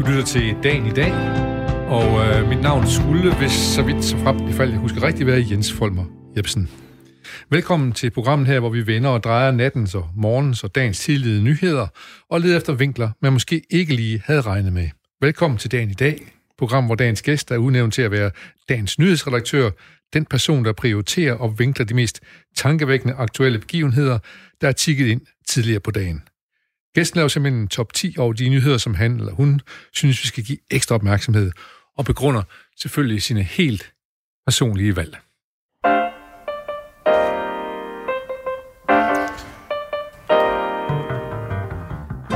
Du lytter til Dagen i dag, og øh, mit navn skulle, hvis så vidt så frem, i fald jeg husker rigtigt, være Jens Folmer Jebsen. Velkommen til programmet her, hvor vi vender og drejer nattens og morgens og dagens tidlige nyheder, og leder efter vinkler, man måske ikke lige havde regnet med. Velkommen til Dagen i dag, program, hvor dagens gæst er udnævnt til at være dagens nyhedsredaktør, den person, der prioriterer og vinkler de mest tankevækkende aktuelle begivenheder, der er tikket ind tidligere på dagen. Gæsten laver simpelthen en top 10 over de nyheder, som han eller hun synes, vi skal give ekstra opmærksomhed, og begrunder selvfølgelig sine helt personlige valg.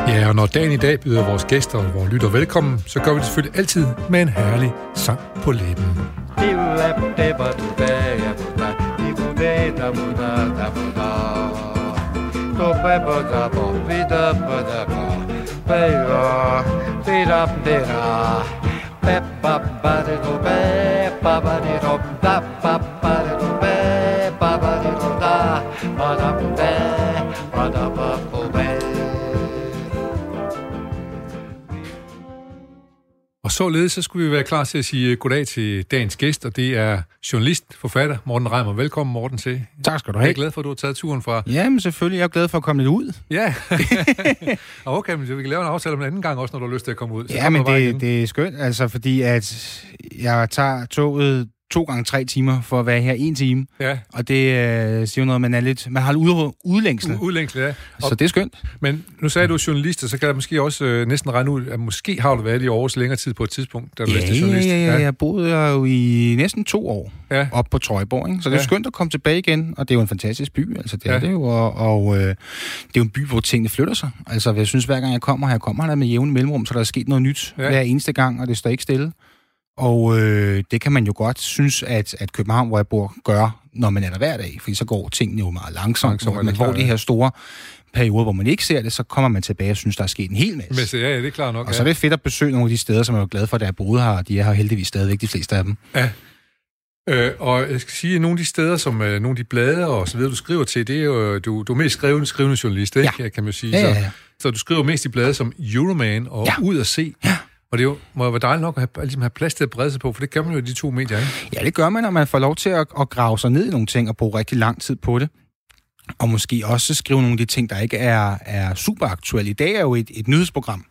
Ja, og når dagen i dag byder vores gæster og vores lytter velkommen, så gør vi det selvfølgelig altid med en herlig sang på læben. Kope boda bo, vida boda bo, pera, pera, pera, peppa ba de do, peppa ba de do, da ba Og således så skulle vi være klar til at sige goddag til dagens gæst, og det er journalist, forfatter Morten Reimer. Velkommen, Morten, til. Tak skal du Jeg have. er glad for, at du har taget turen fra... Jamen selvfølgelig, jeg er glad for at komme lidt ud. Ja, okay, men vi kan lave en aftale om en anden gang også, når du har lyst til at komme ud. Så Ja, men det, det er skønt, altså fordi at jeg tager toget to gange tre timer for at være her en time, Ja, og det øh, siger jo noget, man er lidt, man har ud, udlængsel, u- udlængsel, ja. Og, så det er skønt. Men nu sagde du journalist, og så kan jeg måske også øh, næsten regne ud, at måske har du været i Aarhus længere tid på et tidspunkt, da du Ja, læste ja, journalist. ja, ja, jeg boede jo i næsten to år ja. op på Trøjborg, ikke? så det er Ja. skønt at komme tilbage igen, og det er jo en fantastisk by, altså det Ja. er det jo, og, og øh, det er jo en by, hvor tingene flytter sig. Altså jeg synes, hver gang jeg kommer her, jeg kommer her med jævne mellemrum, så der er sket noget nyt ja. hver eneste gang, og det står ikke stille. Og øh, det kan man jo godt synes, at, at København, hvor jeg bor, gør, når man er der hver dag, fordi så går tingene jo meget langsomt. Men hvor klart, de ja. her store perioder, hvor man ikke ser det, så kommer man tilbage og synes, der er sket en hel masse. Så, ja, ja, det er klart nok. Og så er det fedt at besøge nogle af de steder, som jeg er glad for, at jeg boede her, de er her heldigvis stadigvæk, de fleste af dem. Ja. Øh, og jeg skal sige, at nogle af de steder, som øh, nogle af de blade og så videre, du skriver til, det er jo, du, du er mest skrivende, skrivende journalist, ikke? Ja. kan man sige. Ja, ja, Så, ja. så du skriver mest i blade som Euroman og Ja. Ud at se. Ja. Og det er jo, må jo være dejligt nok at have, ligesom have plads til at brede sig på, for det kan man jo i de to medier, ikke? Ja, det gør man, når man får lov til at, at grave sig ned i nogle ting og bruge rigtig lang tid på det. Og måske også skrive nogle af de ting, der ikke er, er super aktuelle. I dag er jo et, et nyhedsprogram,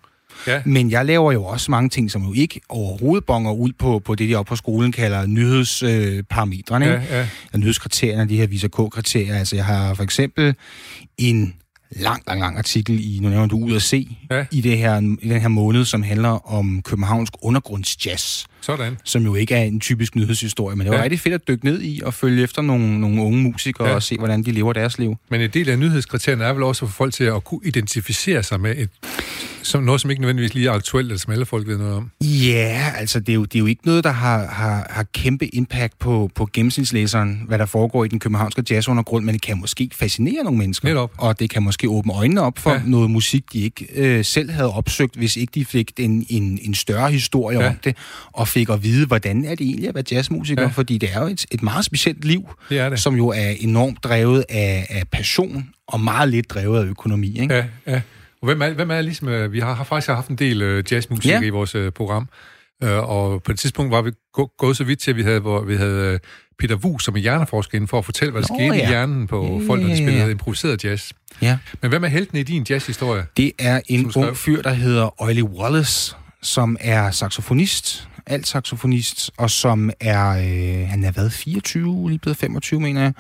Ja. men jeg laver jo også mange ting, som jo ikke overhovedet bonger ud på, på det, de oppe på skolen kalder nyhedsparametrene. Øh, ja. ja. Nyhedskriterierne, de her Visa K-kriterier. Altså, jeg har for eksempel en lang, lang, lang artikel i, nu nævner du ud at se, Ja. i, det her, i den her måned, som handler om københavnsk undergrundsjazz Sådan. som jo ikke er en typisk nyhedshistorie, men det var Ja. rigtig fedt at dykke ned i og følge efter nogle, nogle unge musikere Ja. og se, hvordan de lever deres liv. Men en del af nyhedskriterierne er vel også at få folk til at kunne identificere sig med et, som noget, som ikke nødvendigvis lige er aktuelt, eller som alle folk ved noget om. Ja, altså det er jo, det er jo ikke noget, der har, har, har kæmpe impact på, på gennemsnitslæseren, hvad der foregår i den københavnske jazzundergrund, men det kan måske fascinere nogle mennesker. Netop. Og det kan måske åbne øjnene op for Ja. noget musik, de ikke øh, selv havde opsøgt, hvis ikke de fik en, en, en større historie ja. om det, og fik at vide, hvordan er det egentlig at være jazzmusiker, Ja. fordi det er jo et, et meget specielt liv. Det er det. som jo er enormt drevet af, af passion og meget lidt drevet af økonomi. Ikke? Ja, ja. Og hvem er, hvem er ligesom, øh, vi har, har faktisk haft en del øh, jazzmusikere Ja. i vores øh, program, og på et tidspunkt var vi gå, gået så vidt til, at vi havde, hvor vi havde Peter Wu som er hjerneforsker inden for at fortælle, hvad der Nå, skete i ja. hjernen på folk, der spillede improviseret jazz. Ja. Men hvem er helten i din jazzhistorie? Det er en ung fyr, der hedder Oily Wallace, som er saxofonist, alt saxofonist, og som er, øh, han er været 24, lige blevet 25, mener jeg,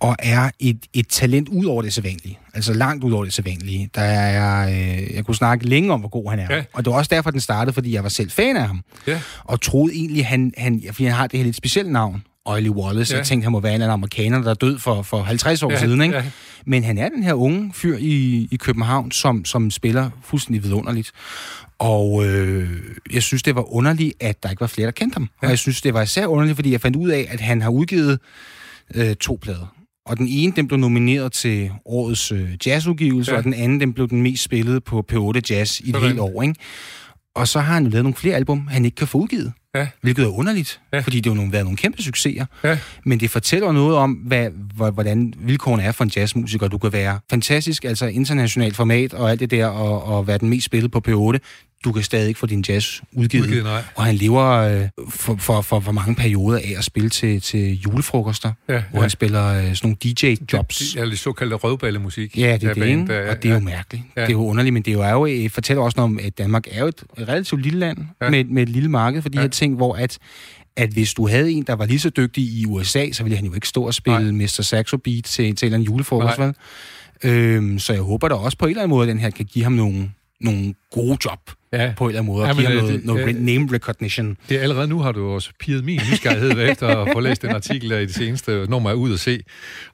og er et, et talent ud over det sædvanlige. Altså langt ud over det sædvanlige. Der er, øh, jeg kunne snakke længe om, hvor god han er. Ja. Og det var også derfor, den startede, fordi jeg var selv fan af ham. Ja. og troede egentlig, han, han, fordi han har det her lidt specielle navn, Oily Wallace. Ja. Jeg tænkte, han må være en eller amerikaner, der er død for, for 50 år ja. siden. Ikke? ja. Men han er den her unge fyr i, i København, som, som spiller fuldstændig vidunderligt. Og øh, jeg synes, det var underligt, at der ikke var flere, der kendte ham. Ja. Og jeg synes, det var især underligt, fordi jeg fandt ud af, at han har udgivet øh, to plader. Og den ene, den blev nomineret til årets øh, jazzudgivelse, Ja. og den anden, den blev den mest spillede på P8 Jazz i et helt år. Ikke? Og så har han jo lavet nogle flere album, han ikke kan få udgivet. Ja. Hvilket er underligt, Ja. fordi det har jo været nogle kæmpe succeser. Ja. Men det fortæller noget om, hvad, hvor- hvordan vilkårene er for en jazzmusiker. Du kan være fantastisk, altså internationalt format og alt det der, og, og være den mest spillet på P8. du kan stadig ikke få din jazz udgivet. Udgivet, nej. Og han lever øh, for, for, for, for mange perioder af at spille til, til julefrokoster, Ja, hvor ja. han spiller øh, sådan nogle DJ-jobs. Det, det, det såkaldte røvballemusik. Ja, det er det, band, ikke? Og det er jo ja. mærkeligt. Ja. Det er jo underligt, men det er jo, er jo fortæller også noget om, at Danmark er jo et relativt lille land Ja. med, med et lille marked for de Ja. her ting, hvor at, at hvis du havde en, der var lige så dygtig i USA, så ville han jo ikke stå og spille Mr. Saxo Beat til, til en eller anden julefrokost, Nej. vel? Øhm, så jeg håber da også på en eller anden måde, at den her kan give ham nogle, nogle gode job Ja. på en eller anden måde, og Ja, give men, ham øh, noget, det- noget øh, name recognition. Det er allerede nu har du også piget min nysgerrighed efter at få læst den artikel der i det seneste, når man er ud og se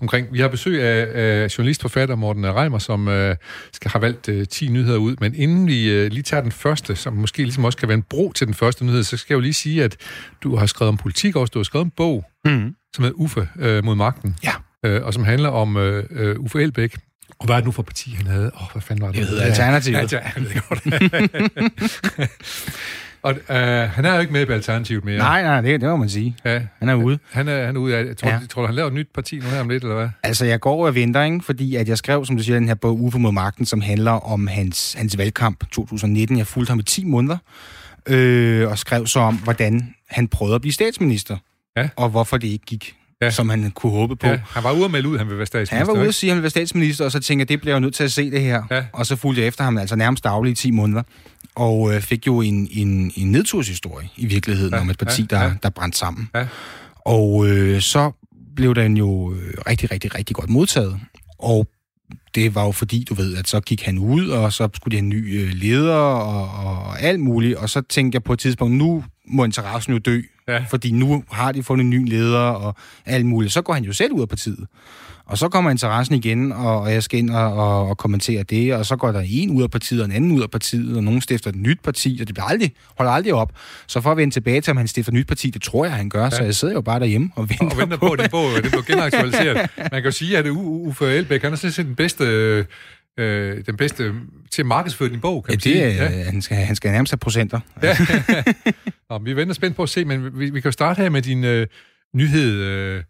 omkring. Vi har besøg af, af journalistforfatter Morten Reimer, som øh, skal have valgt øh, 10 nyheder ud, men inden vi øh, lige tager den første, som måske ligesom også kan være en bro til den første nyhed, så skal jeg jo lige sige, at du har skrevet om politik også. Du har skrevet en bog, Mm. som hedder Uffe øh, mod magten, Ja. øh, og som handler om øh, øh, Uffe Elbæk. Og hvad er det nu for parti, han havde? Åh, oh, hvad fanden var det? Det hedder Alternativet. Ja, jeg ved godt. og øh, han er jo ikke med i Alternativet mere. Nej, nej, det, det må man sige. Ja, Han er ude. han er, han er ude af tror, Ja. tror du, han laver et nyt parti nu her om lidt, eller hvad? Altså, jeg går og venter, ikke? fordi at jeg skrev, som du siger, den her bog Uffe mod magten, som handler om hans, hans valgkamp 2019. Jeg fulgte ham i 10 måneder, øh, og skrev så om, hvordan han prøvede at blive statsminister, Ja. og hvorfor det ikke gik, Ja. som han kunne håbe på. Ja, han var ude at melde ud, at han ville være statsminister. Han var ude og sige, at han ville være statsminister, og så tænkte jeg, det bliver jeg nødt til at se det her. Ja. Og så fulgte jeg efter ham altså nærmest dagligt i 10 måneder, og øh, fik jo en, en, en nedturshistorie i virkeligheden Ja, om et parti, ja, der, ja. der brændte sammen. Ja. Og øh, så blev den jo øh, rigtig, rigtig, rigtig godt modtaget. Og det var jo fordi, du ved, at så gik han ud, og så skulle de have en ny øh, leder og, og alt muligt. Og så tænkte jeg på et tidspunkt, nu må interessen jo dø. Ja. Fordi nu har de fundet en ny leder og alt muligt. Så går han jo selv ud af partiet. Og så kommer interessen igen, og, jeg skal ind og, og, og kommentere det, og så går der en ud af partiet, og en anden ud af partiet, og nogen stifter et nyt parti, og det bliver aldrig, holder aldrig op. Så for at vende tilbage til, om han stifter et nyt parti, det tror jeg, han gør, ja. så jeg sidder jo bare derhjemme og venter, Og venter på, at den bog det blev genaktualiseret. Man kan jo sige, at Uffe Elbæk, han er sådan set den bedste, øh, den bedste til at markedsføre din bog, kan Ja, man sige. det er, ja. han, skal, han skal nærmest have procenter. Ja. Nå, vi venter spændt på at se, men vi, vi kan jo starte her med din øh, nyhed øh,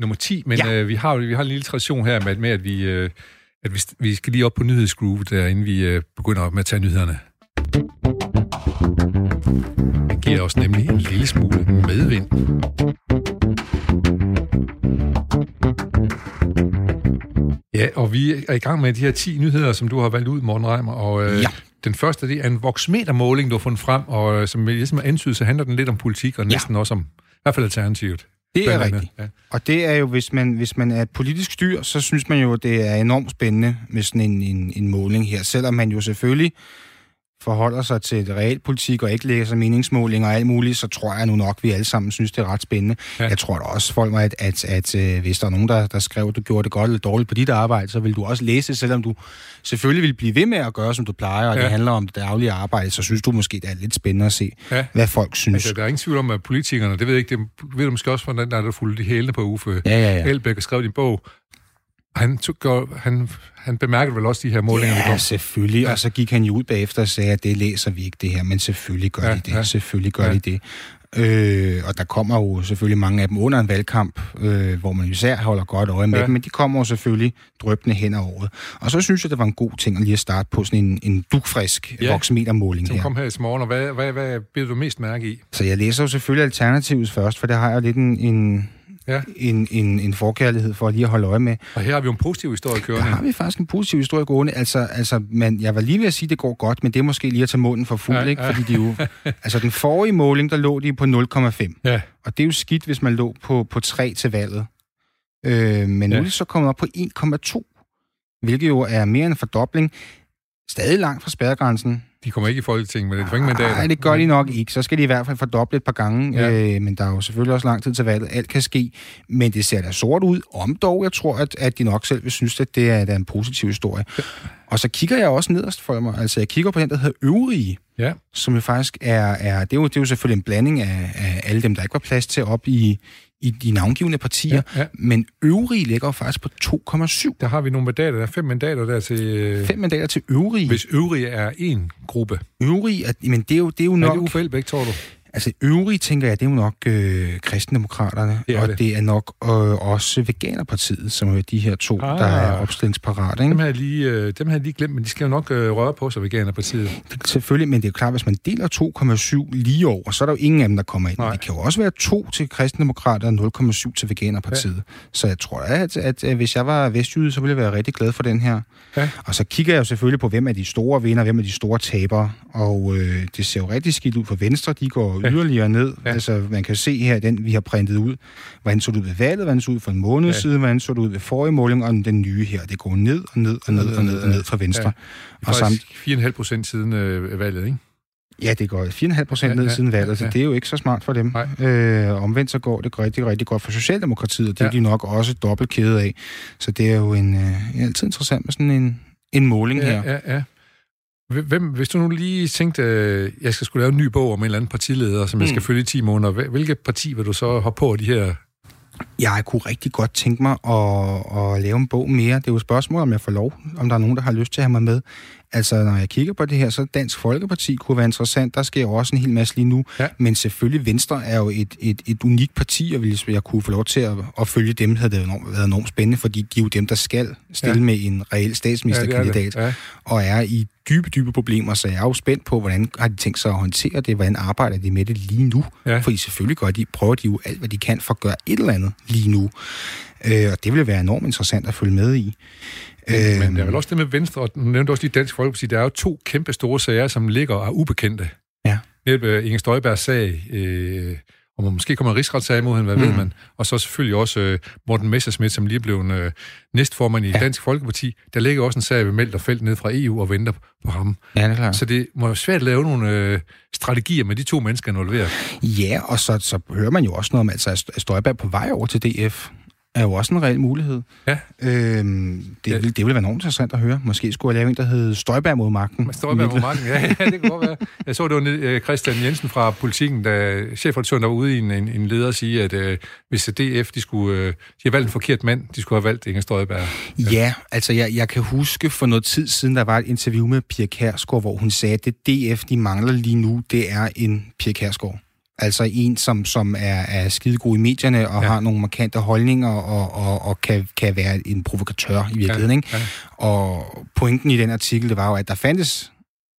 nummer 10, men Ja. ja. øh, vi, har, vi har en lille tradition her med, med at vi... Øh, at vi, vi skal lige op på nyhedsgroove, der, inden vi øh, begynder med at tage nyhederne. Det giver os nemlig en lille smule medvind. Ja, og vi er i gang med de her 10 nyheder, som du har valgt ud, Morten Reimer, og øh, Ja. den første, det er en voksmetermåling, du har fundet frem, og øh, som ligesom antydet, så handler den lidt om politik, og næsten også om, i hvert fald alternativet. Det er rigtigt. Ja. Og det er jo, hvis man, hvis man er et politisk styr, så synes man jo, det er enormt spændende med sådan en, en, en måling her. Selvom man jo selvfølgelig forholder sig til det realpolitik og ikke lægger sig meningsmålinger og alt muligt, så tror jeg nu nok, vi alle sammen synes, det er ret spændende. Ja. Jeg tror da også, folk at, at, at, at hvis der er nogen, der, der skrev, at du gjorde det godt eller dårligt på dit arbejde, så vil du også læse, selvom du selvfølgelig vil blive ved med at gøre, som du plejer, og Ja. det handler om det daglige arbejde, så synes du måske, det er lidt spændende at se, Ja. hvad folk synes. Altså, der er ingen tvivl om, at politikerne, det ved jeg ikke, det ved du måske også, hvordan der er der fulgt de hælene på Uffe Ja, ja, ja. Elbæk og skrev din bog. Han, tog, gør- han, han bemærkede vel også de her målinger, Ja, kom. selvfølgelig. Ja. Og så gik han jo ud bagefter og sagde, at det læser vi ikke det her, men selvfølgelig gør Ja, de det. ja. Selvfølgelig gør Ja. de det. Øh, og der kommer jo selvfølgelig mange af dem under en valgkamp, øh, hvor man især holder godt øje med Ja. dem, men de kommer jo selvfølgelig drøbende hen ad året. Og så synes jeg, det var en god ting at lige at starte på sådan en, en dugfrisk Ja. voksmetermåling her. kom her i morgen, og hvad, hvad, hvad bliver du mest mærke i? Så jeg læser jo selvfølgelig Alternativet først, for det har jeg lidt en, en, Ja. en, en, en forkærlighed for lige at holde øje med. Og her har vi jo en positiv historie Der kørende. har vi faktisk en positiv historie gående. Altså, altså men jeg var lige ved at sige, at det går godt, men det er måske lige at tage munden for fuld, Ja, ja, ikke? ja. Fordi de jo... altså, den forrige måling, der lå de på 0,5. Ja, Og det er jo skidt, hvis man lå på, på 3 til valget. Øh, men nu Ja. er det så kommet op på 1,2, hvilket jo er mere end en fordobling. Stadig langt fra spærregrænsen. De kommer ikke i Folketinget, men det ingen mandater. Nej, det gør de nok ikke. Så skal de i hvert fald fordoble et par gange. Ja. Ja. Øh, men der er jo selvfølgelig også lang tid til valget. Alt kan ske. Men det ser da sort ud. Om dog, jeg tror, at, at de nok selv vil synes, at det er, det er en positiv historie. Og så kigger jeg også nederst for mig. Altså, jeg kigger på den, der hedder øvrige, Ja, som jo faktisk er... er det, er jo, det er jo selvfølgelig en blanding af, af alle dem, der ikke var plads til op i, i de navngivende partier. Ja, ja. Men øvrige ligger jo faktisk på 2,7. der har vi nogle mandater. Der er fem mandater der til... øh, Fem mandater til øvrige. Hvis øvrige er en gruppe. Øvrige, at, men det er jo, det er jo Er nok... det Uffe Elbæk, tror du? Altså øvrigt tænker jeg, det er jo nok øh, kristendemokraterne, Det og det. det er nok øh, også Veganerpartiet, som er de her to, Ah. der er opstillingsparate. Ikke? Dem har jeg lige, øh, dem har jeg lige glemt, men de skal jo nok øh, røre på sig, Veganerpartiet. Det- Selvfølgelig, men det er jo klart, hvis man deler 2,7 lige over, så er der jo ingen af dem, der kommer ind. Nej. Det kan jo også være 2 til kristendemokrater og 0,7 til Veganerpartiet. Ja. Så jeg tror, at, at, at hvis jeg var vestjyde, så ville jeg være rigtig glad for den her. Ja. Og så kigger jeg jo selvfølgelig på, hvem er de store vinder, hvem er de store tabere. Og øh, det ser jo rigtig skidt ud for Venstre. De går. Yderligere ned. Ja. Altså, man kan se her, den vi har printet ud. Hvordan så det ud ved valget, hvordan så det ud for en måned Ja. siden, hvordan så det ud ved forrige måling, og den nye her. Det går ned og ned og ned og ned og ned fra Venstre. Ja. Og samt, Faktisk 4,5 procent siden øh, valget, ikke? Ja, det går 4,5 procent Ja, ned ja, siden valget, ja, så ja. det er jo ikke så smart for dem. Nej. Øh, omvendt så går det rigtig, rigtig godt for Socialdemokratiet, og det Ja. er de nok også dobbelt kede af. Så det er jo en, øh, altid interessant med sådan en, en måling her. Ja, ja, ja. Hvem, hvis du nu lige tænkte, øh, jeg skal skulle lave en ny bog om en eller anden partileder, som jeg skal Mm. følge i 10 måneder, hvil- hvilket parti vil du så hoppe på de her? Jeg kunne rigtig godt tænke mig at, at lave en bog mere. Det er jo et spørgsmål, om jeg får lov, om der er nogen, der har lyst til at have mig med. Altså, når jeg kigger på det her, så Dansk Folkeparti kunne være interessant. Der sker jo også en hel masse lige nu. Ja. Men selvfølgelig, Venstre er jo et, et, et unikt parti, og hvis jeg kunne få lov til at, at følge dem, havde det enormt, været enormt spændende, fordi de er jo dem, der skal stille Ja. ja. med en reel statsministerkandidat, Ja, det er det. og er i dybe, dybe problemer. Så jeg er jo spændt på, hvordan har de tænkt sig at håndtere det? Hvordan arbejder de med det lige nu? Ja. Fordi selvfølgelig gør de, prøver de jo alt, hvad de kan for at gøre et eller andet lige nu. Øh, og det vil være enormt interessant at følge med i. Ja. Men der er vel også det med Venstre, og du nævnte også lige Dansk Folkeparti, der er jo to kæmpe store sager, som ligger og er ubekendte. Ja. Netop øh, Inger Støjbergs sag, øh, og man måske kommer en rigsretssag imod hende, hvad mm. ved man. Og så selvfølgelig også øh, Morten Messerschmidt, som lige blev en øh, næstformand i ja. Dansk Folkeparti. Der ligger også en sag ved Felt ned fra EU og venter på ham. Ja, det er klart. Så det må være svært at lave nogle øh, strategier med de to mennesker involveret. Ja, og så, så hører man jo også noget om, altså, at Støjberg på vej over til DF er jo også en reel mulighed. Ja. Øhm, det, Ja. ja. vil, det ville være enormt interessant at høre. Måske skulle jeg lave en, der hed Støjberg mod magten. Støjberg på marken, ja, ja, det kan godt være. Jeg så, det var øh, Christian Jensen fra Politiken, der chefredaktøren der var ude i en, en, en leder og sige, at øh, hvis DF, de skulle, øh, de har valgt en forkert mand, de skulle have valgt Inger Støjberg. Ja, altså jeg, jeg kan huske for noget tid siden, der var et interview med Pia Kærsgaard, hvor hun sagde, at det DF, de mangler lige nu, det er en Pia Kærsgaard. Altså en, som, som er, er skidegod i medierne og Ja. har nogle markante holdninger og, og, og kan, kan være en provokatør i virkeligheden. Ikke? Ja. Og pointen i den artikel, det var jo, at der fandtes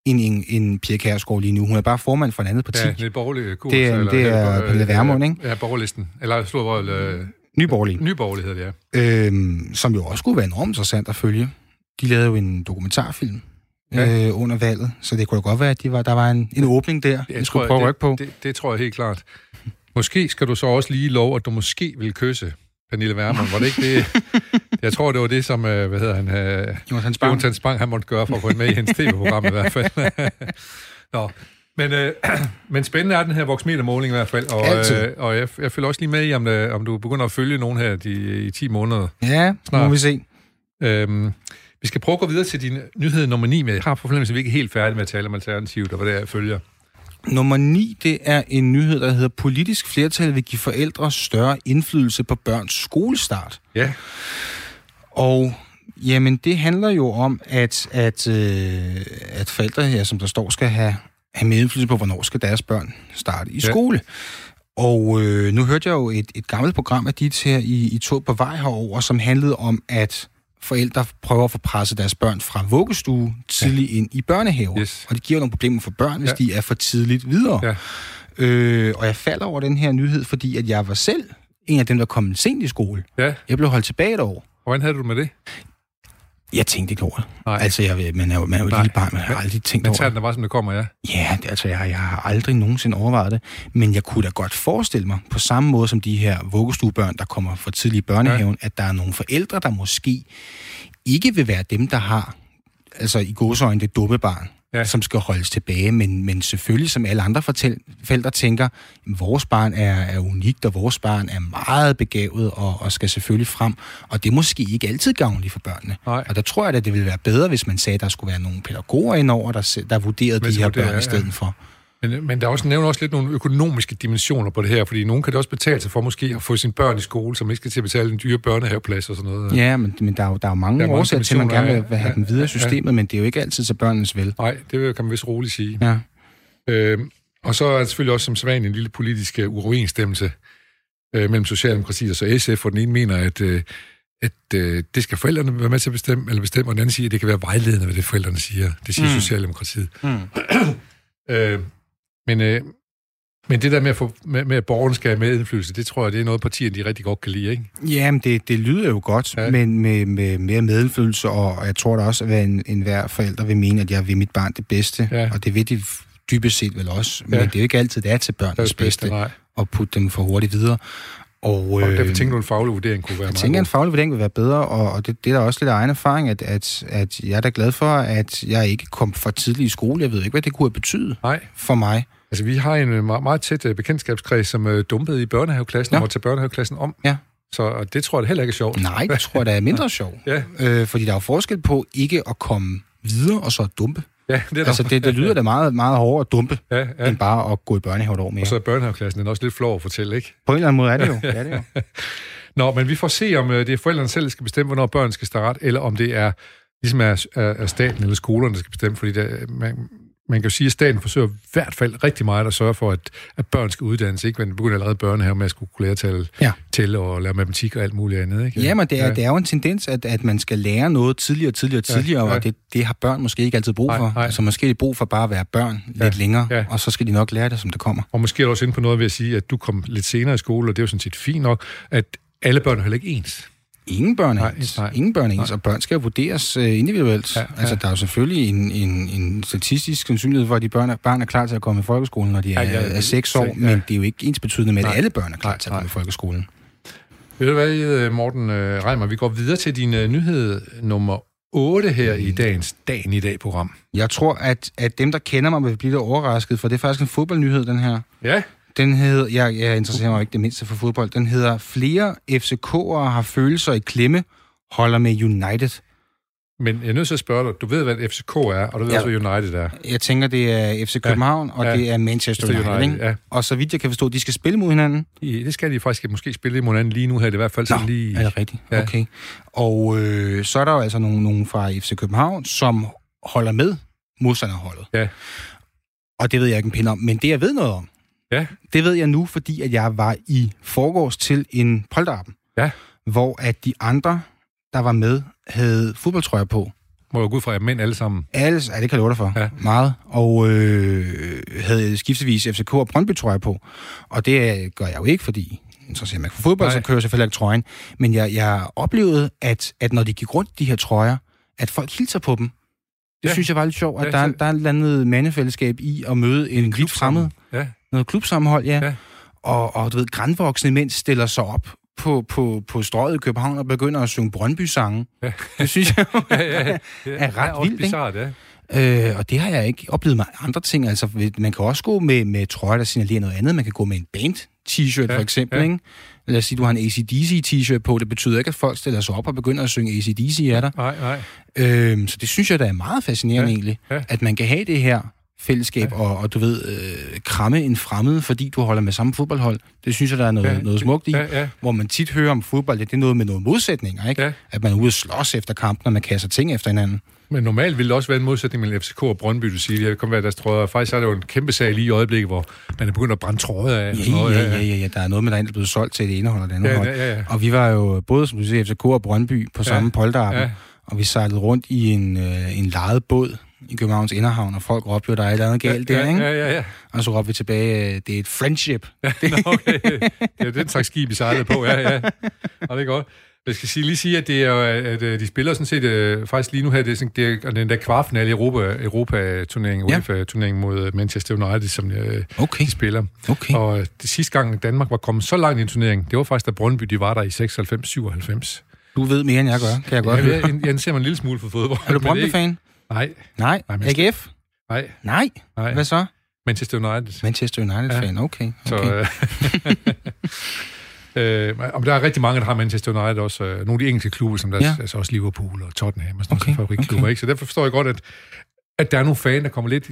en, en, en Pia Kærsgaard lige nu. Hun er bare formand for et andet parti. Ja, det er borgerlig kurs. Det er- eller, det er Pernille Vermund, ikke? Ja, borgerlisten. Eller slået øh, Nyborgerlig. nyborgerlig hedder det, ja. øhm, som jo også kunne være enormt interessant at følge. De lavede jo en dokumentarfilm Ja. øh, under valget, så det kunne da godt være, at de var, der var en, en åbning der, Jeg jeg skulle prøve at rykke på. det, det, tror jeg helt klart. Måske skal du så også lige love, at du måske vil kysse Pernille Vermund. Var det ikke det? Jeg tror, det var det, som, øh, hvad hedder han, øh, Jonathan Spang. Jonathan Spang, han måtte gøre for at gå med i hendes tv-program i hvert fald. Nå, men, øh, men spændende er den her voksmetermåling i hvert fald, og, Altid. øh, og jeg, jeg følger også lige med i, om, øh, om du begynder at følge nogen her de, i 10 måneder. Ja, Snart. må vi se. Øhm, vi skal prøve at gå videre til din nyhed nummer 9, men jeg har fornemmelse, at vi ikke er helt færdige med at tale om alternativet, og hvad er, jeg følger. Nummer 9, det er en nyhed, der hedder Politisk flertal vil give forældre større indflydelse på børns skolestart. Ja, Og jamen, det handler jo om, at, at, øh, at forældre, ja, som der står, skal have, have medindflydelse på, hvornår skal deres børn starte i Ja. skole. Og øh, nu hørte jeg jo et, et gammelt program af dit her i, i tog på vej herover, som handlede om, at forældre prøver at få presset deres børn fra vuggestue tidligt ja. ind i børnehaver. Yes. Og det giver nogle problemer for børn, hvis Ja. de er for tidligt videre. Ja. Øh, og jeg falder over den her nyhed, fordi at jeg var selv en af dem, der kom sent i skole. ja. Jeg blev holdt tilbage et år. Hvordan havde du med det? Jeg tænkte ikke over det. Nej. Altså, jeg, man er jo, man er jo Nej. lille barn, man har aldrig tænkt over det. den da bare, som det kommer, ja. Ja, det, altså, jeg, jeg har aldrig nogensinde overvejet det. Men jeg kunne da godt forestille mig, på samme måde som de her vuggestuebørn, der kommer for tidligt i børnehaven, ja. at der er nogle forældre, der måske ikke vil være dem, der har, altså i godsøjne, det dumme barn, Ja. som skal holdes tilbage. Men, men selvfølgelig, som alle andre forældre tænker, vores barn er, er unikt, og vores barn er meget begavet og, og skal selvfølgelig frem. Og det er måske ikke altid gavnligt for børnene. Nej. Og der tror jeg, at det ville være bedre, hvis man sagde, at der skulle være nogle pædagoger indover, der, der vurderede Hvis de her vurderer, børn i stedet for. Men, men der er også nævnt også lidt nogle økonomiske dimensioner på det her, fordi nogen kan det også betale sig for måske at få sine børn i skole, som ikke skal til at betale en dyre børnehaveplads og sådan noget. Ja, men, men der, er jo, der er jo mange, Der er årsager til, at man gerne vil, vil have ja, dem videre ja, systemet, men det er jo ikke altid til børnenes vel. Nej, det kan man vist roligt sige. Ja. Øhm, Og så er der selvfølgelig også som sædvanligt en lille politisk uh, uoverensstemmelse øh, mellem Socialdemokratiet og så SF, hvor den ene mener, at, øh, at øh, det skal forældrene være med til at bestemme, eller bestemme, og den anden siger, at det kan være vejledende, hvad det forældrene siger. Det siger mm. Socialdemokratiet. Mm. øh, men, øh, men det der med at, få, med, med, at borgerne skal have med indflydelse, det tror jeg, det er noget, partierne de rigtig godt kan lide, ikke? Jamen, det, det lyder jo godt, ja. men med, med mere medindflydelse, og jeg tror da også, at en, en hver forælder vil mene, at jeg vil mit barn det bedste, ja. og det vil de dybest set vel også, ja. men det er jo ikke altid, det er til børnenes det bedste, bedste at putte dem for hurtigt videre. Og, og derfor øh, tænker du, en faglig vurdering kunne være jeg tænker, en faglig vurdering vil være bedre, og, og det, det er da også lidt af egen erfaring, at, at, at jeg er da glad for, at jeg ikke kom for tidligt i skole. Jeg ved ikke, hvad det kunne have betydet Nej. for mig. Altså, vi har en meget, meget tæt øh, bekendtskabskreds, som uh, dumpede i børnehaveklassen ja. og tage børnehaveklassen om. Ja. Så og det tror jeg heller ikke er sjovt. Nej, det tror jeg, det er mindre sjovt. ja. øh, fordi der er jo forskel på ikke at komme videre og så dumpe. Ja, det er altså, det, det lyder da meget, meget hårdere at dumpe, ja, ja. end bare at gå i børnehave et år mere. Og så er børnehaveklassen den også lidt flov at fortælle, ikke? På en eller anden måde er det jo. ja, det er jo. Nå, men vi får se, om øh, det er forældrene selv, der skal bestemme, hvornår børn skal starte, eller om det er ligesom er, er, er staten eller skolerne, der skal bestemme, fordi der, man, man kan jo sige, at staten forsøger i hvert fald rigtig meget at sørge for, at, at børn skal uddannes. Ikke? Man begynder allerede børnehave med at skulle kunne lære at tælle, ja. tælle og lære matematik og alt muligt andet. Ikke? Ja, men det er, ja. det er jo en tendens, at, at man skal lære noget tidligere, tidligere, tidligere, ja, ja. og det, det har børn måske ikke altid brug for. Nej, nej. Altså måske er de brug for bare at være børn ja, lidt længere, ja. og så skal de nok lære det, som det kommer. Og måske er du også inde på noget ved at sige, at du kom lidt senere i skole, og det er jo sådan set fint nok, at alle børn er heller ikke ens. Ingen børn er ens. Nej, Ingen børn er ens, og børn skal jo vurderes uh, individuelt. Ja, ja. Altså, der er jo selvfølgelig en, en, en statistisk sandsynlighed for, at de børn er, børn er klar til at komme i folkeskolen, når de er, ja, ja, er 6 år, ja. men det er jo ikke ens betydende med, at nej, alle børn er klar nej, til at komme nej. i folkeskolen. Ved du hvad, øh, Morten uh, Reimer, vi går videre til din uh, nyhed nummer 8 her i dagens Dagen i dag-program. Jeg tror, at, at dem, der kender mig, vil blive lidt overrasket, for det er faktisk en fodboldnyhed, den her. Ja. Den hedder, jeg, jeg interesserer mig ikke det mindste for fodbold, den hedder Flere FCK'ere har følelser i klemme, holder med United. Men jeg er nødt til at spørge dig, du ved, hvad FCK er, og du ved ja. også, hvad United er. Jeg tænker, det er FC København, ja. og ja. det er Manchester United, United ikke? Ja. Og så vidt jeg kan forstå, de skal spille mod hinanden. Ja, det skal de faktisk måske spille mod hinanden lige nu her, det i hvert fald. Nå, så lige... er det rigtigt? Ja. Okay. Og øh, så er der jo altså nogen, nogen fra FC København, som holder med modstanderholdet. Ja. Og det ved jeg ikke en pind om, men det jeg ved noget om, Ja. Det ved jeg nu, fordi at jeg var i forgårs til en polterappen, ja. hvor at de andre, der var med, havde fodboldtrøjer på. Må jeg gå ud fra, at mænd alle sammen? Alle, ja, det kan jeg love dig for. Ja. Meget. Og øh, havde skiftevis FCK og Brøndby trøjer på. Og det gør jeg jo ikke, fordi interesserer mig for fodbold, Nej. så kører jeg selvfølgelig ikke trøjen. Men jeg, jeg oplevede, at, at når de gik rundt de her trøjer, at folk hilser på dem. Det ja. synes jeg var lidt sjovt, at ja, der, der er et eller andet mandefællesskab i at møde en lidt fremmed. Ja noget klubsammenhold, ja. ja. Og, og du ved, grænvoksne mænd stiller sig op på, på, på strøget i København og begynder at synge Brøndby-sange. Ja. Det synes jeg ja, ja, ja. er ret vildt, bizarrt, ja. Øh, og det har jeg ikke oplevet med andre ting. Altså, man kan også gå med, med trøjer, der signalerer noget andet. Man kan gå med en band-t-shirt, ja, for eksempel, ja. ikke? Lad os sige, du har en ACDC-t-shirt på. Det betyder ikke, at folk stiller sig op og begynder at synge ACDC af dig. Nej, nej. Øh, så det synes jeg, der er meget fascinerende ja, egentlig, ja. at man kan have det her fællesskab, ja. og, og du ved, øh, kramme en fremmed, fordi du holder med samme fodboldhold. Det synes jeg, der er noget, ja, noget smukt i. Ja, ja. Hvor man tit hører om fodbold, det er noget med nogle modsætninger, ikke? Ja. At man er ude og slås efter kampen, og man kaster ting efter hinanden. Men normalt ville det også være en modsætning mellem FCK og Brøndby, du siger. Det kan være deres trøjer. Faktisk er det jo en kæmpe sag lige i øjeblikket, hvor man er begyndt at brænde trøjer af. Ja, noget. Ja, ja, ja, ja, Der er noget med, der er blevet solgt til det ene hold og det andet ja, hold. Ja, ja, ja. Og vi var jo både, som du siger, FCK og Brøndby på ja, samme polterappen. Ja. Og vi sejlede rundt i en, øh, en lejet båd i Københavns Inderhavn, og folk råbte jo, der er et eller andet galt ja, der, ikke? Ja, ja, ja. Og så råbte vi tilbage, det er et friendship. Ja, okay. Det er den slags skib, vi sejlede på, ja, ja. Og det er godt. Jeg skal sige, lige sige, at, det er, at øh, de spiller sådan set, uh, faktisk lige nu her, det er, sådan, det er den der kvartfinale i Europa, Europa-turneringen, ja. UEFA-turneringen mod Manchester United, som uh, okay. de spiller. Okay. Og det sidste gang, Danmark var kommet så langt i en turnering, det var faktisk, da Brøndby de var der i 96-97. Du ved mere, end jeg gør, kan jeg godt ja, høre. Jeg, jeg ser mig en lille smule for fodbold. Er du Brøndby-fan? Nej. Nej. Nej AGF? Nej. Nej? Nej. Hvad så? Manchester United. Manchester United-fan, ja. okay. okay. Så, øh, øh, der er rigtig mange, der har Manchester United også. Øh, nogle af de engelske klubber, som der ja. altså også Liverpool og Tottenham og sådan okay. noget, okay. klubber, ikke? Så derfor forstår jeg godt, at, at der er nogle fan, der kommer lidt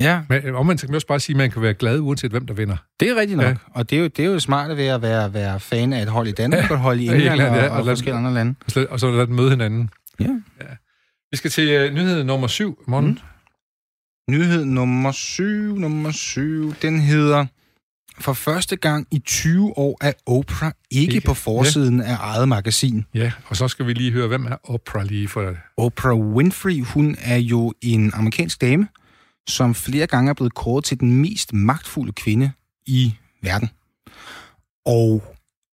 Ja. Men omvendt kan man også bare sige, at man kan være glad, uanset hvem der vinder. Det er rigtigt nok. Ja. Og det er, jo, det er jo smart ved at være, være fan af et hold i Danmark, ja. og et hold i England, ja, ja, og, og, og forskellige andre lande. Og så lade dem møde hinanden. Ja. ja. Vi skal til uh, nyhed nummer syv, morgen. Mm. Nyhed nummer syv, nummer syv, den hedder... For første gang i 20 år er Oprah ikke, ikke. på forsiden ja. af eget magasin. Ja, og så skal vi lige høre, hvem er Oprah lige for... Oprah Winfrey, hun er jo en amerikansk dame, som flere gange er blevet kåret til den mest magtfulde kvinde i verden. Og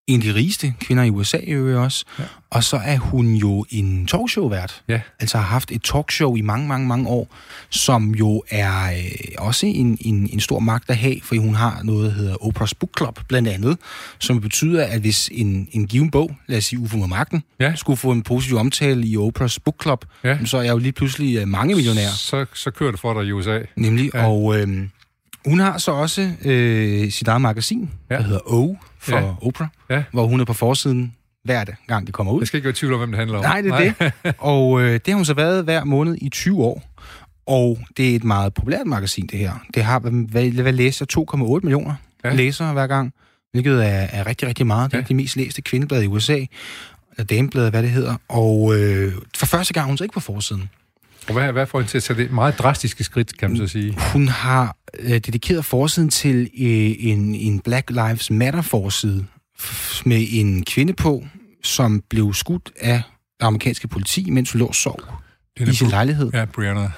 en af de rigeste kvinder i USA i øvrigt også. Ja. Og så er hun jo en talkshow-vært. Ja. Altså har haft et talkshow i mange, mange, mange år, som jo er øh, også en, en, en stor magt at have, fordi hun har noget, der hedder Oprah's Book Club, blandt andet, som betyder, at hvis en, en given bog, lad os sige Ufo med magten, ja. skulle få en positiv omtale i Oprah's Book Club, ja. så er jeg jo lige pludselig øh, mange millionær. Så, så kører det for dig i USA. Nemlig, ja. og... Øh, hun har så også øh, sit eget magasin, ja. der hedder O for ja. Oprah, ja. hvor hun er på forsiden hver gang, det kommer ud. Jeg skal ikke være i tvivl om, hvem det handler om. Nej, det er Nej. det. Og øh, det har hun så været hver måned i 20 år. Og det er et meget populært magasin, det her. Det har, hvad, hvad læser 2,8 millioner ja. læsere hver gang, hvilket er, er rigtig, rigtig meget. Det er ja. de mest læste kvindeblad i USA, eller dameblad, hvad det hedder. Og øh, for første gang hun så ikke på forsiden. Og hvad, hvad får hende til at tage det meget drastiske skridt, kan man så sige? Hun har øh, dedikeret forsiden til øh, en, en Black Lives Matter-forside med en kvinde på, som blev skudt af det amerikanske politi, mens hun lå og sov i sin lejlighed. Ja, Brianna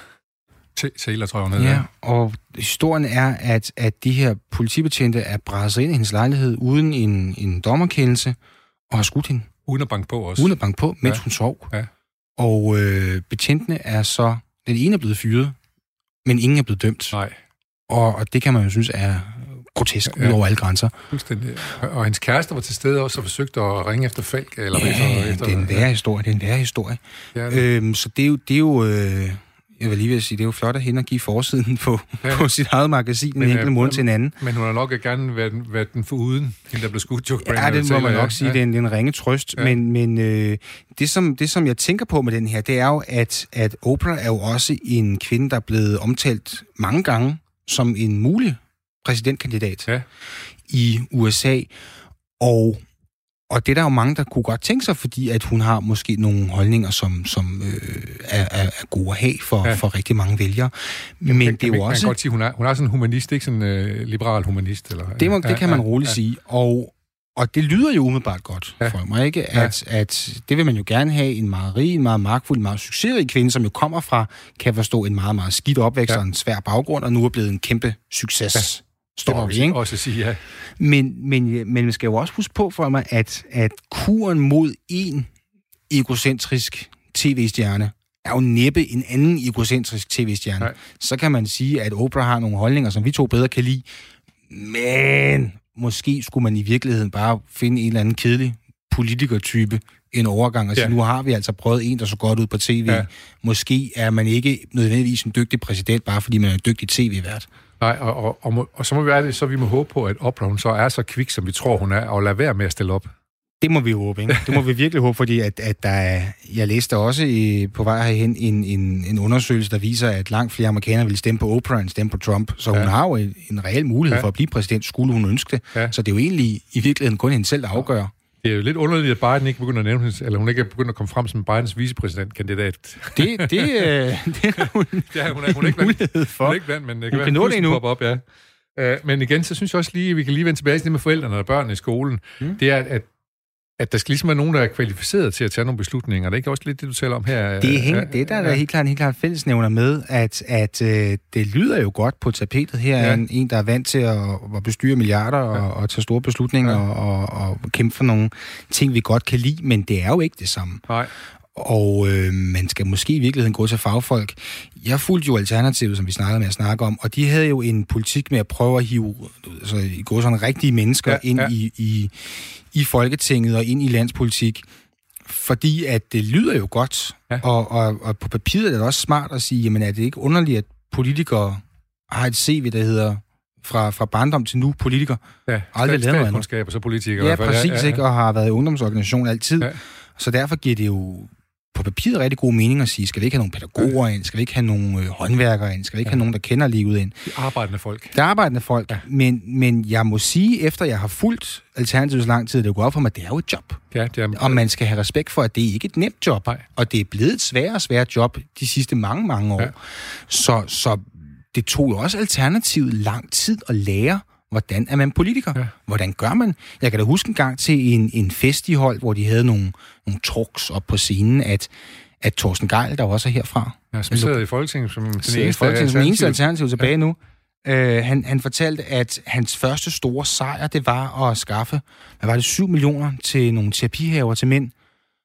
Taylor, tror jeg, hun Ja, og historien er, at, at de her politibetjente er bræsset ind i hendes lejlighed uden en, en dommerkendelse og har skudt hende. Uden at banke på også. Uden at banke på, mens ja. hun sov. Ja. Og øh, betjentene er så... Den ene er blevet fyret, men ingen er blevet dømt. Nej. Og, og det kan man jo synes er grotesk ja, ud over alle grænser. Fuldstændig. Og hendes kæreste var til stede også og forsøgte at ringe efter Falk. Eller ja, efter, efter, det er en værre historie. Det er en værre historie. Ja, det. Øhm, så det er jo... Det er jo øh, jeg vil lige vil sige, det er jo flot at hende at give forsiden på, ja. på sit eget magasin men, en enkelt måned til en anden. Men hun har nok gerne været, været den for uden, hende der blev skudt. Jo, ja, det må man nok ja. sige, det er en, en ringe trøst. Ja. Men, men øh, det, som, det, som jeg tænker på med den her, det er jo, at, at Oprah er jo også en kvinde, der er blevet omtalt mange gange som en mulig præsidentkandidat ja. i USA. Og og det er der jo mange, der kunne godt tænke sig, fordi at hun har måske nogle holdninger, som, som øh, er, er, er gode at have for, ja. for rigtig mange vælgere. Men kan, det er jo man, også... Man kan godt sige, hun er, hun er sådan en humanist, ikke sådan en øh, liberal humanist. Eller, det, må, ja, det kan man roligt ja. sige. Og, og det lyder jo umiddelbart godt ja. for mig, ikke? At, ja. at det vil man jo gerne have en meget rig, en meget magtfuld, en meget succesrig kvinde, som jo kommer fra, kan forstå, en meget, meget skidt opvækst ja. og en svær baggrund, og nu er blevet en kæmpe succes. Ja story, ikke? Også sige, ja. Men, men, men man skal jo også huske på for mig, at, at kuren mod en egocentrisk tv-stjerne er jo næppe en anden egocentrisk tv-stjerne. Nej. Så kan man sige, at Oprah har nogle holdninger, som vi to bedre kan lide. Men måske skulle man i virkeligheden bare finde en eller anden kedelig politikertype en overgang og sige, ja. nu har vi altså prøvet en, der så godt ud på tv. Ja. Måske er man ikke nødvendigvis en dygtig præsident, bare fordi man er en dygtig tv-vært. Nej, og, og, og, må, og så må vi være det, så vi må håbe på, at Oprah hun så er så kvik, som vi tror, hun er, og lade være med at stille op. Det må vi håbe, ikke? Det må vi virkelig håbe, fordi at, at der er, jeg læste også i, på vej herhen en, en, en undersøgelse, der viser, at langt flere amerikanere vil stemme på Oprah end stemme på Trump. Så ja. hun har jo en, en reel mulighed ja. for at blive præsident, skulle hun ønske det. Ja. Så det er jo egentlig i virkeligheden kun hende selv, der afgør. Det er jo lidt underligt, at Biden ikke begynder at nævne eller hun ikke er begyndt at komme frem som Bidens vicepræsidentkandidat. Det, det, øh, det er hun, det er, hun, er, hun er ikke mulighed for. Hun er ikke blandt, men det kan hun være, kan nå det Op, ja. Uh, men igen, så synes jeg også lige, at vi kan lige vende tilbage til det med forældrene og børnene i skolen. Mm. Det er, at at der skal ligesom være nogen, der er kvalificeret til at tage nogle beslutninger. Det er ikke også lidt det, du taler om her? Det er, hæng, det, der ja. er helt klart, helt klart fællesnævner med, at, at øh, det lyder jo godt på tapetet. Her ja. en, en, der er vant til at, at bestyre milliarder ja. og, og tage store beslutninger ja. og, og, og kæmpe for nogle ting, vi godt kan lide, men det er jo ikke det samme. Nej og øh, man skal måske i virkeligheden gå til fagfolk. Jeg fulgte jo Alternativet, som vi snakkede med at snakke om, og de havde jo en politik med at prøve at hive altså, gå sådan rigtige mennesker ja, ind ja. I, i, i Folketinget og ind i landspolitik, fordi at det lyder jo godt, ja. og, og, og på papiret er det også smart at sige, jamen er det ikke underligt, at politikere har et CV, der hedder fra, fra barndom til nu politiker. Ja, aldrig lavet noget andet. og så politiker. Ja, præcis, ja, ja, ja. ikke, og har været i ungdomsorganisation altid. Ja. Så derfor giver det jo på papiret rigtig god mening at sige, skal vi ikke have nogle pædagoger ind, skal vi ikke have nogle øh, håndværkere ind, skal vi ikke ja. have nogen, der kender livet ind. De arbejdende folk. Det arbejdende folk, ja. men, men jeg må sige, efter jeg har fulgt Alternativet så lang tid, det er jo op for mig, at det er jo et job. Ja, det er... Og man skal have respekt for, at det ikke er et nemt job, Nej. og det er blevet et sværere og sværere job de sidste mange, mange år. Ja. Så, så det tog jo også alternativet lang tid at lære, hvordan er man politiker? Ja. Hvordan gør man? Jeg kan da huske en gang til en, en festival, hvor de havde nogle, nogle talks op på scenen, at, at Thorsten Geil, der også er herfra... Ja, som sidder i Folketinget som den eneste, i Folketinget, som eneste alternativ tilbage ja. nu. Øh, han, han fortalte, at hans første store sejr, det var at skaffe, hvad var det, 7 millioner til nogle terapihaver til mænd.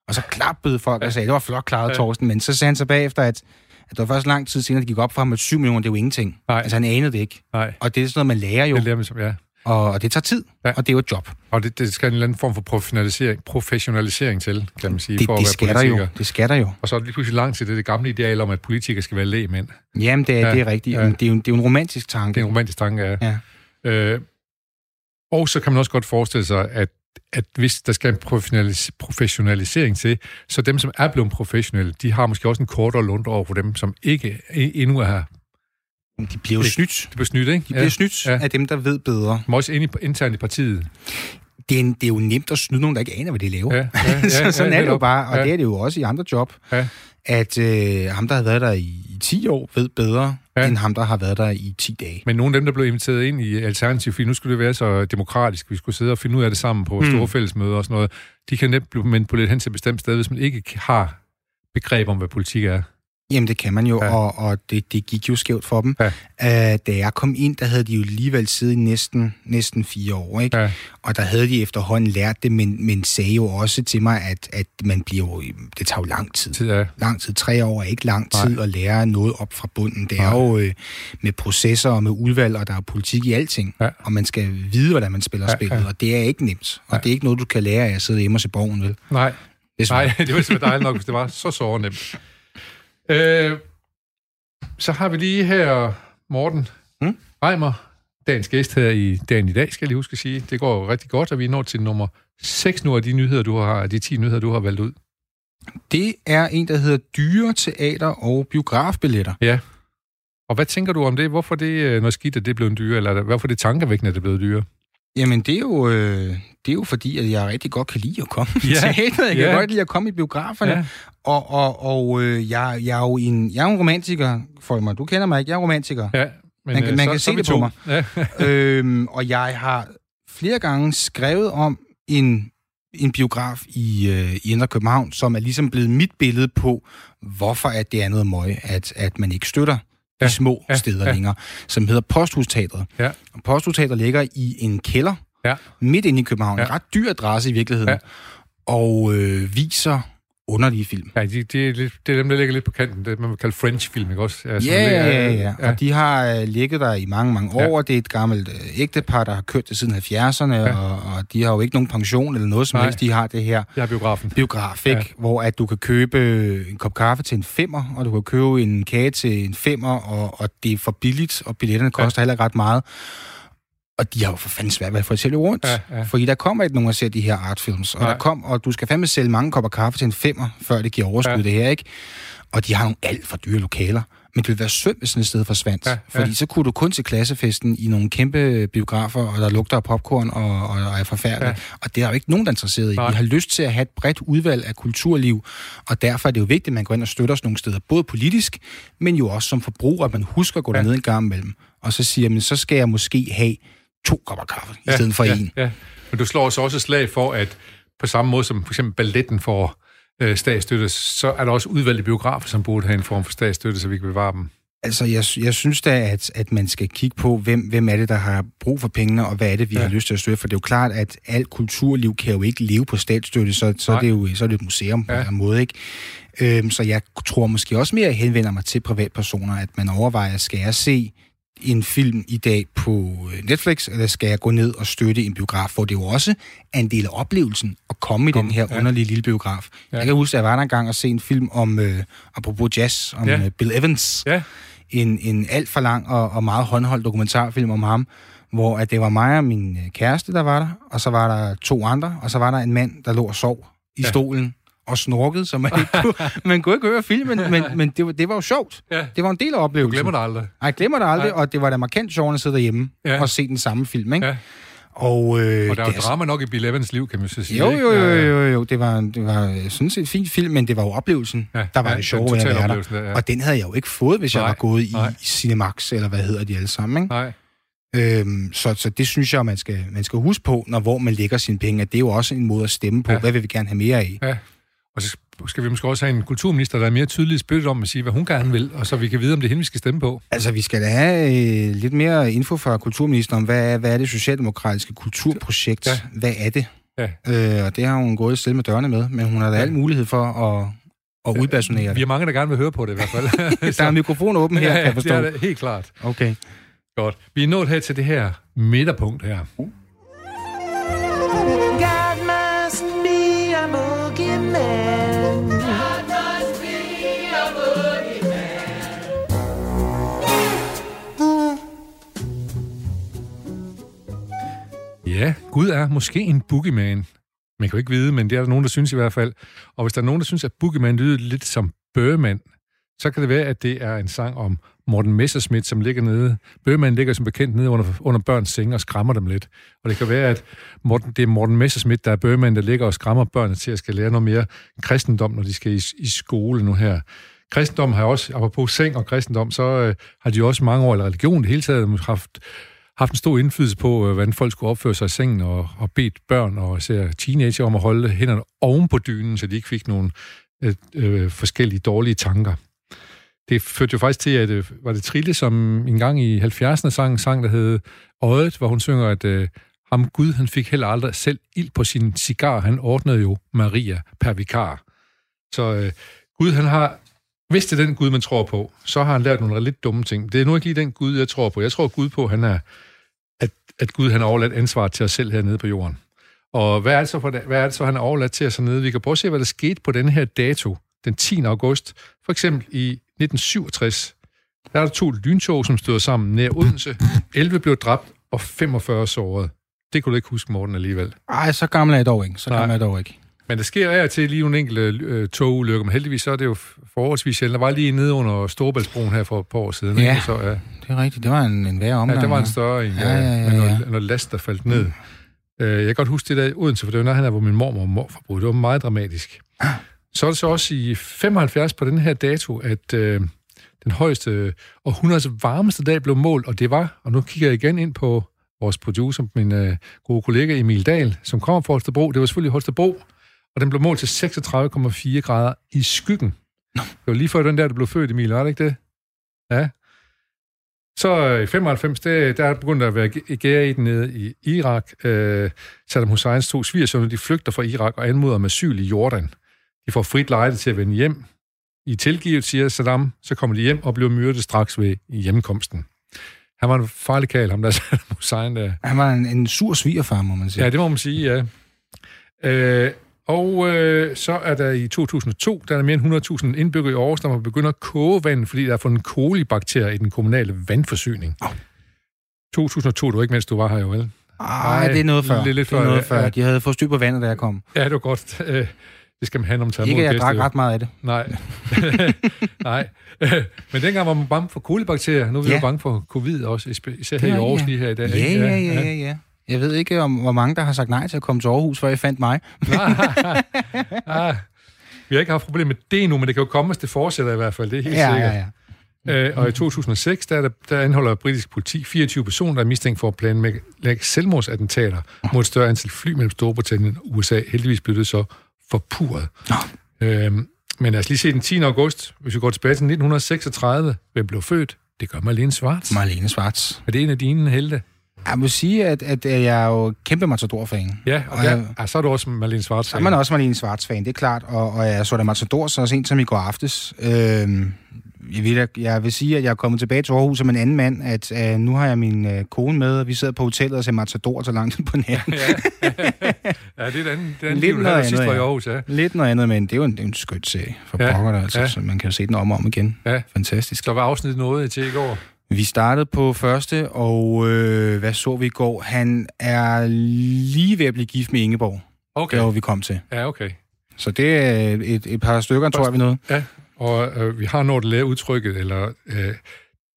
Og så klappede folk og sagde, det var flot klaret, ja. Thorsten. Men så sagde han så bagefter, at, at det var først lang tid senere, det gik op for ham, at 7 millioner, det er jo ingenting. Nej. Altså han anede det ikke. Nej. Og det er sådan noget, man lærer jo. Det lærer man, ja. Og, det tager tid, ja. og det er jo et job. Og det, det skal en eller anden form for professionalisering, professionalisering til, kan man sige, det, for det at være skal Der jo. Det skal der jo. Og så er det lige pludselig langt til det, det gamle ideal om, at politikere skal være lægemænd. Jamen, det er, ja. det er rigtigt. Ja. Det, er jo, det er jo en romantisk tanke. Det er en romantisk tanke, ja. ja. Øh, og så kan man også godt forestille sig, at at hvis der skal en professionalis- professionalisering til, så dem, som er blevet professionelle, de har måske også en kortere lund over for dem, som ikke endnu er de bliver jo snydt. De bliver snydt, ikke? De bliver ja. snydt ja. af dem, der ved bedre. Men også internt i partiet. Det er, en, det er jo nemt at snyde nogen, der ikke aner, hvad de laver. Ja, ja, ja, så, sådan ja, er det jo bare, og ja. det er det jo også i andre job. Ja. At øh, ham, der har været der i, i 10 år, ved bedre, ja. end ham, der har været der i 10 dage. Men nogle af dem, der blev inviteret ind i Alternativ, fordi nu skulle det være så demokratisk, vi skulle sidde og finde ud af det sammen på mm. store fællesmøder og sådan noget, de kan nemt blive manipuleret hen til et bestemt sted, hvis man ikke har begreb om, hvad politik er. Jamen, det kan man jo, ja. og, og det, det gik jo skævt for dem. Ja. Uh, da jeg kom ind, der havde de jo alligevel siddet i næsten, næsten fire år, ikke? Ja. Og der havde de efterhånden lært det, men, men sagde jo også til mig, at, at man bliver jo, det tager jo lang tid. ja. Lang tid. Tre år er ikke lang tid Nej. at lære noget op fra bunden. Det er Nej. jo øh, med processer og med udvalg, og der er politik i alting. Ja. Og man skal vide, hvordan man spiller ja, spillet, ja. og det er ikke nemt. Og ja. det er ikke noget, du kan lære af at sidde hjemme og se borgen, vel? Nej. Det Nej, det ville være dejligt nok, hvis det var så så nemt. Øh, så har vi lige her Morten mm? Reimer, dagens gæst her i dagen i dag, skal jeg lige huske at sige. Det går rigtig godt, og vi er nået til nummer 6 nu af de nyheder, du har, de 10 nyheder, du har valgt ud. Det er en, der hedder Dyre Teater og Biografbilletter. Ja. Og hvad tænker du om det? Hvorfor det øh, noget skidt, at det er blevet dyre, eller hvorfor det tankevækkende, at det er blevet dyre? Jamen, det er jo, øh, det er jo fordi, at jeg rigtig godt kan lide at komme ja. teateret. Jeg kan ja. godt lide at komme i biograferne. Ja. Og, og, og øh, jeg, jeg, er jo en, jeg er en romantiker, for mig. Du kender mig ikke, jeg er romantiker. Ja, men, man, øh, man så, kan så se det på mig. Ja. øhm, og jeg har flere gange skrevet om en, en biograf i, øh, i Indre København, som er ligesom blevet mit billede på, hvorfor at det er noget møg, at, at man ikke støtter de små ja, steder ja. længere, som hedder Posthusteatret. Ja. Og Posthusteatret ligger i en kælder, ja. midt inde i København. Ja. En ret dyr adresse i virkeligheden. Ja. Og øh, viser underlige film. Ja, de, de, det er dem, der ligger lidt på kanten. Det man vil kalde French-film, ikke også? Ja, ja, ja, ja, ja. Og de har uh, ligget der i mange, mange år. Ja. Det er et gammelt uh, ægtepar, der har kørt det siden 70'erne, ja. og, og de har jo ikke nogen pension eller noget som Nej. helst. De har det her... Ja, biografen. Biograf, ikke? Ja. Hvor at du kan købe en kop kaffe til en femmer, og du kan købe en kage til en femmer, og, og det er for billigt, og billetterne koster ja. heller ikke ret meget. Og de har jo for fanden svært ved at få det sælge rundt. Ja, ja. Fordi der kommer ikke nogen at se de her artfilms. Og, der kom, og du skal fandme sælge mange kopper kaffe til en femmer, før det giver overskud, ja. det her, ikke? Og de har nogle alt for dyre lokaler. Men det ville være synd, hvis sådan et sted forsvandt. Ja, ja. Fordi så kunne du kun til klassefesten i nogle kæmpe biografer, og der lugter af popcorn og, og, og er forfærdeligt. Ja. Og det er jo ikke nogen, der er interesseret i. Nej. Vi har lyst til at have et bredt udvalg af kulturliv, og derfor er det jo vigtigt, at man går ind og støtter os nogle steder, både politisk, men jo også som forbruger, at man husker at gå ja. derned en gang imellem. Og så siger man, så skal jeg måske have to kopper kaffe, ja, i stedet for ja, en. Ja. Men du slår så også slag for, at på samme måde som for eksempel balletten får øh, statsstøtte, så er der også udvalgte biografer, som burde have en form for statsstøtte, så vi kan bevare dem. Altså, jeg, jeg synes da, at, at man skal kigge på, hvem, hvem er det, der har brug for pengene, og hvad er det, vi ja. har lyst til at støtte. For det er jo klart, at alt kulturliv kan jo ikke leve på statsstøtte, så, så, er, det jo, så er det et museum ja. på en måde, ikke? Øhm, så jeg tror måske også mere, at henvender mig til privatpersoner, at man overvejer, skal jeg se en film i dag på øh, Netflix, eller skal jeg gå ned og støtte en biograf, hvor det jo også er en del af oplevelsen at komme i Kom, den her ja. underlige lille biograf. Ja. Jeg kan huske, at jeg var der engang og se en film om, øh, apropos jazz, om ja. uh, Bill Evans. Ja. En, en alt for lang og, og meget håndholdt dokumentarfilm om ham, hvor at det var mig og min øh, kæreste, der var der, og så var der to andre, og så var der en mand, der lå og sov i ja. stolen og snorket, så man, ikke kunne, man kunne ikke høre filmen, men, men det, var, det var jo sjovt. Ja. Det var en del af oplevelsen. Du glemmer det aldrig. Nej, jeg glemmer det aldrig, Nej. og det var da markant sjovt at sidde derhjemme ja. og se den samme film. Ikke? Ja. Og, øh, og der er jo det drama nok i Bill Evans liv, kan man så sige. Jo, jo, jo, jo, jo. Det var, det var sådan set en fin film, men det var jo oplevelsen, Ja, der var ja, det sjove ved at være der. ja. Og den havde jeg jo ikke fået, hvis Nej, jeg var gået i, nej. i Cinemax, eller hvad hedder de alle sammen. Ikke? Nej, Øhm, så, så det synes jeg, man skal, man skal huske på, når hvor man lægger sine penge, at det er jo også en måde at stemme på. Ja. Hvad vil vi gerne have mere af? ja. Og så skal vi måske også have en kulturminister, der er mere tydeligt spyttet om at sige, hvad hun gerne vil, og så vi kan vide, om det er hende, vi skal stemme på. Altså, vi skal da have øh, lidt mere info fra kulturministeren om, hvad, er- hvad er det socialdemokratiske kulturprojekt? Ja. Hvad er det? Ja. Øh, og det har hun gået et sted med dørene med, men hun har da Ja. al mulighed for at, at udpersonere Vi det. er mange, der gerne vil høre på det i hvert fald. Der er en mikrofon åben her, ja, kan jeg forstå. det er det, helt klart. Okay. Godt. Vi er nået her til det her midterpunkt her. God Ja, Gud er måske en boogeyman. Man kan jo ikke vide, men det er der nogen, der synes i hvert fald. Og hvis der er nogen, der synes, at boogeyman lyder lidt som bøgemand, så kan det være, at det er en sang om Morten Messerschmidt, som ligger nede. Bøgeman ligger som bekendt nede under, under børns seng og skræmmer dem lidt. Og det kan være, at Morten, det er Morten Messerschmidt, der er Bøgeman, der ligger og skræmmer børnene til at skal lære noget mere kristendom, når de skal i, i skole nu her. Kristendom har også, apropos seng og kristendom, så øh, har de også mange år, eller religion det hele taget, haft haft en stor indflydelse på, øh, hvordan folk skulle opføre sig i sengen, og, og bedt børn og især teenager om at holde hænderne oven på dynen, så de ikke fik nogle øh, øh, forskellige dårlige tanker. Det førte jo faktisk til, at øh, var det Trille, som en gang i 70'erne sang en sang, der hed Øjet, hvor hun synger, at øh, ham Gud, han fik heller aldrig selv ild på sin cigar. Han ordnede jo Maria per vikar. Så øh, Gud, han har hvis det er den Gud, man tror på, så har han lært nogle lidt dumme ting. Det er nu ikke lige den Gud, jeg tror på. Jeg tror Gud på, han er, at, at Gud han har overladt ansvar til os selv hernede på jorden. Og hvad er det så, for, hvad er det så han har overladt til os hernede? Vi kan prøve at se, hvad der skete på den her dato, den 10. august. For eksempel i 1967, der er der to lyntog, som støder sammen nær Odense. 11 blev dræbt, og 45 såret. Det kunne du ikke huske, Morten, alligevel. Ej, så gammel er jeg dog ikke. Så Nej. gammel er jeg dog ikke. Men der sker af til lige nogle enkelte øh, togulykker, men heldigvis så er det jo forholdsvis sjældent. Der var lige nede under Storebæltsbroen her for et par år siden. Ja. Ikke? Så, ja, Det er rigtigt. Det var en, en værre omgang. ja, der var en ja. større en, Ja, ja, ja, med noget, ja. noget last, der faldt ned. Øh, jeg kan godt huske det der i Odense, for det var han er, hvor min mormor og morfar boede. Det var meget dramatisk. Så er det så også i 75 på den her dato, at øh, den højeste og 100 varmeste dag blev målt, og det var, og nu kigger jeg igen ind på vores producer, min øh, gode kollega Emil Dahl, som kommer fra Holstebro. Det var selvfølgelig Holstebro, og den blev målt til 36,4 grader i skyggen. Det var lige før den der, der blev født, Emil, var det ikke det? Ja. Så øh, i 95, det, der er begyndt at være gære i den nede i Irak. Øh, Saddam Husseins to svigersønner, de flygter fra Irak og anmoder om asyl i Jordan. De får frit lejde til at vende hjem. I tilgivet, siger Saddam, så kommer de hjem og bliver myrdet straks ved hjemkomsten. Han var en farlig kald, ham der Saddam Hussein der. Han var en, en sur svigerfar, må man sige. Ja, det må man sige, ja. Øh, og øh, så er der i 2002, der er mere end 100.000 indbyggere i Aarhus, der må begynde at koge vand, fordi der er fundet kolibakterier i den kommunale vandforsyning. Au. 2002, det var ikke mens du var her jo, vel? Ej, det er noget før. Er lidt det er før, noget ja, før. ja. De havde fået styr på vandet, da jeg kom. Ja, det var godt. Øh, det skal man have, når man tager Ikke, jeg gæster, drak jo. ret meget af det. Nej. Nej. Men dengang var man bange for kolibakterier. Nu er vi Ja. jo bange for covid også, især her i Aarhus rigtigt, lige her i dag. Ja, ja, ja, ja, ja. Jeg ved ikke, om hvor mange, der har sagt nej til at komme til Aarhus, før jeg fandt mig. ah, vi har ikke haft problemer med det endnu, men det kan jo komme, hvis det fortsætter i hvert fald. Det er helt Ja, sikkert. ja, ja. Øh, og i 2006, der, er der, der anholder britisk politi 24 personer, der er mistænkt for at planlægge selvmordsattentater mod et større antal fly mellem Storbritannien og USA. Heldigvis blev det så forpurret. Øhm, men lad os lige se den 10. august, hvis vi går tilbage til 1936. Hvem blev født? Det gør Marlene Schwartz. Marlene Svarts. Er det en af dine helte? Jeg må sige, at, at jeg er jo kæmpe Matador-fan. Ja, og Og der, jeg- ah, så er du også Marlene. Så er man også Marlene Svarts-fan, det er klart. Og, og jeg så da Matador så sent som i går aftes. Øhm, jeg, vil, jeg vil sige, at jeg er kommet tilbage til Aarhus som en anden mand, at øh, nu har jeg min øh, kone med, og vi sidder på hotellet og ser Matador så langt på natten. Ja, det er den, den Lidt liv, noget sidst andet, var i ja. Aarhus, ja. Lidt noget andet, men det er jo en, det er en skønt serie for Ja, ja, pokker, altså, ja. ja. så man kan jo se den om og om igen. Ja. Fantastisk. Så var afsnit noget til i går. Vi startede på første, og øh, hvad så vi i går? Han er lige ved at blive gift med Ingeborg, Okay. der hvor vi kom til. Ja, okay. Så det er et, et par stykker, tror jeg, vi nåede. Ja, og øh, vi har nået at lave udtrykket, eller øh,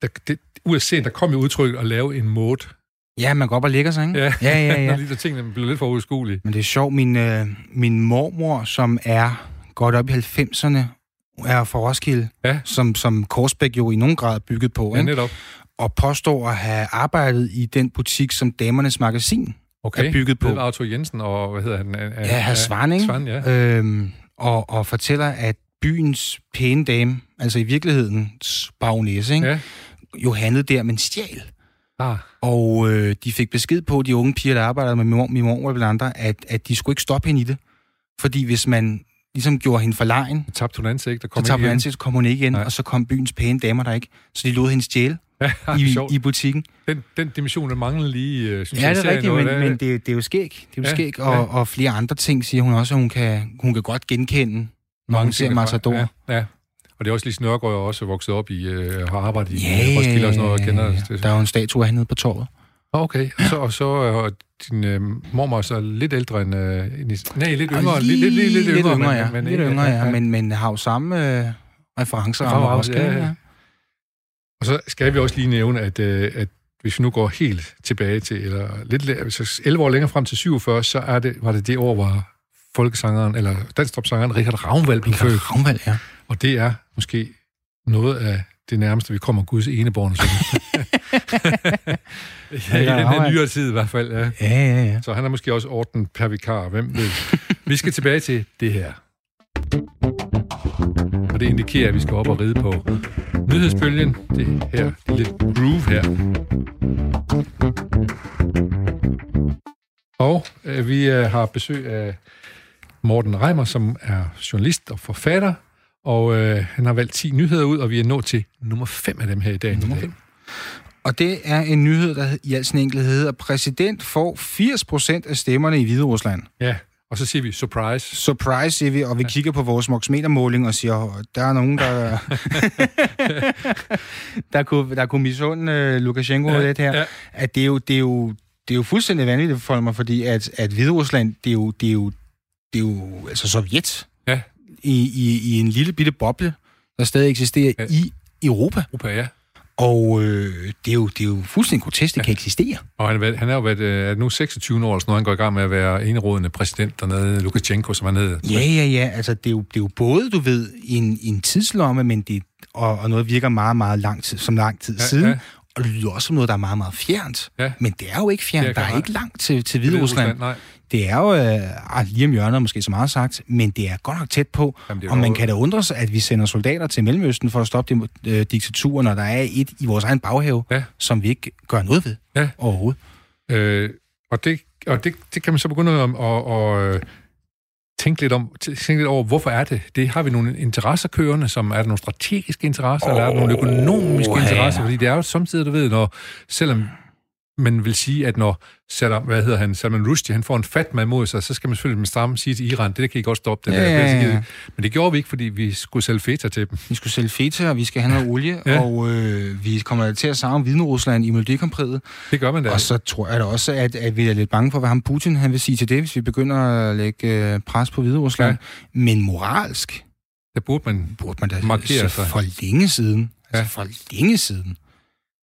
der, det, scenen, der kom jo udtrykket at lave en måde Ja, man går op og lægger sig, ikke? Ja, ja, ja. ja. Når lige der tingene bliver lidt for udskuelige. Men det er sjovt, min, øh, min mormor, som er godt op i 90'erne, er fra Roskilde, Ja. som, som Korsbæk jo i nogen grad er bygget på, Ja, ikke? netop. og påstår at have arbejdet i den butik, som Damernes Magasin Okay. er bygget på. Ved Arthur Jensen og, hvad hedder han? Ja, herr Svand, ikke? Svand, ja. Øhm, og, og fortæller, at byens pæne dame, altså i virkeligheden bagnæse, ikke? Ja. jo handlede der, men stjal. Ah, Og øh, de fik besked på, de unge piger, der arbejdede med min mor, min mor og andre, at, at de skulle ikke stoppe hende i det. Fordi hvis man ligesom gjorde hende for lejen, så tabte hun ansigt og så kom tabte ikke hun igen. ansigt, så kom hun ikke igen, Nej. og så kom byens pæne damer der ikke. Så de lod hende stjæle Ja, i, sjovt. i butikken. Den, den dimension, der mangler lige, øh, synes Ja, jeg, det er rigtigt, men, og men det, det er jo skæg. Det er jo Ja, skæg, ja. og, og flere andre ting siger hun også, at hun kan, hun kan godt genkende, når hun ser Matador. Ja, ja. Og det er også lige Snørgaard, jeg også vokset op i, øh, har arbejdet i Ja, Roskilde og sådan noget, og kender ja, det. Der er jo en statue hernede på torvet. Okay, og så, og så er din øh, mormor så lidt ældre end... Øh, end nej, lidt yngre. Og Lidt, lidt, lidt, lidt, lidt yngre, yngre, men, ja. men, lidt yngre, ja. Men, men har jo samme øh, referencer. Roskilde, ja, ja. Og så skal vi også lige nævne, at, øh, at hvis vi nu går helt tilbage til, eller lidt så 11 år længere frem til 47, så er det, var det det år, hvor folkesangeren, eller danstopsangeren Richard Ravnvald blev født. Ravnvald, ja. Og det er måske noget af det nærmeste, vi kommer Guds eneborn. ja, I den her nyere tid i hvert fald, ja. Ja, ja, ja. Så han er måske også orden per vikar, hvem ved. Vi skal tilbage til det her. Og det indikerer, at vi skal op og ride på nyhedsbølgen. Det her lille groove her. Og øh, vi øh, har besøg af Morten Reimer, som er journalist og forfatter. Og øh, han har valgt 10 nyheder ud, og vi er nået til nummer 5 af dem her i dag. Nummer fem. Og det er en nyhed, der i al sin enkelhed hedder, præsident får 80% af stemmerne i Hvide Rusland. Ja, og så siger vi surprise. Surprise, siger vi, og vi kigger på vores moxmetermåling og siger, der er nogen, der... der, kunne, der kunne misunde uh, Lukashenko ja, lidt her. ja. At det er jo, det er jo, det er jo fuldstændig vanvittigt for mig, fordi at, at Hvide Rusland, det er jo, det er jo, det er jo altså Sovjet Ja. i, i, i en lille bitte boble, der stadig eksisterer Ja. ja. i Europa. Europa, ja. Og øh, det, er jo, det er jo fuldstændig grotesk, det ja. kan eksistere. Og han, er han er jo været, øh, er nu 26 år, noget, han går i gang med at være enerådende præsident dernede, Lukashenko, som han hedder. Ja, ja, ja. Altså, det er jo, det er jo både, du ved, i en, en tidslomme, men det, og, og noget virker meget, meget lang tid, som lang tid ja, siden. ja. Og det lyder også som noget, der er meget, meget fjernt. Ja. Men det er jo ikke fjernt. Er der er ikke langt til, til Hvide Rusland. Nej. Det er jo øh, ah, lige om hjørnet, måske så meget sagt, men det er godt nok tæt på. Jamen, og man kan da undre sig, at vi sender soldater til Mellemøsten for at stoppe de, øh, diktaturer, når der er et i vores egen baghave, Ja. som vi ikke gør noget ved Ja. overhovedet. Øh, og det, og det, det kan man så begynde at, at, at tænke, lidt om, tænke lidt over, hvorfor er det? Det har vi nogle interesser kørende, som er der nogle strategiske interesser, oh, eller er der nogle økonomiske ja. interesser? Fordi det er jo samtidig, du ved, når selvom man vil sige, at når Saddam, hvad hedder han, Salman Rushdie, han får en fatma imod sig, så skal man selvfølgelig med stramme sige til Iran, det der kan I godt stoppe. Det Ja, der. ja, ja. Men det gjorde vi ikke, fordi vi skulle sælge feta til dem. Vi skulle sælge feta, og vi skal have noget olie, Ja. og øh, vi kommer til at savne Hvide Rusland i Melodikompriet. Det gør man da. Og så tror jeg da også, at, at vi er lidt bange for, hvad ham Putin han vil sige til det, hvis vi begynder at lægge øh, pres på Hvide Rusland. Ja. Men moralsk Der burde man burde man da Markere sig. for længe siden. Ja. Altså for længe siden.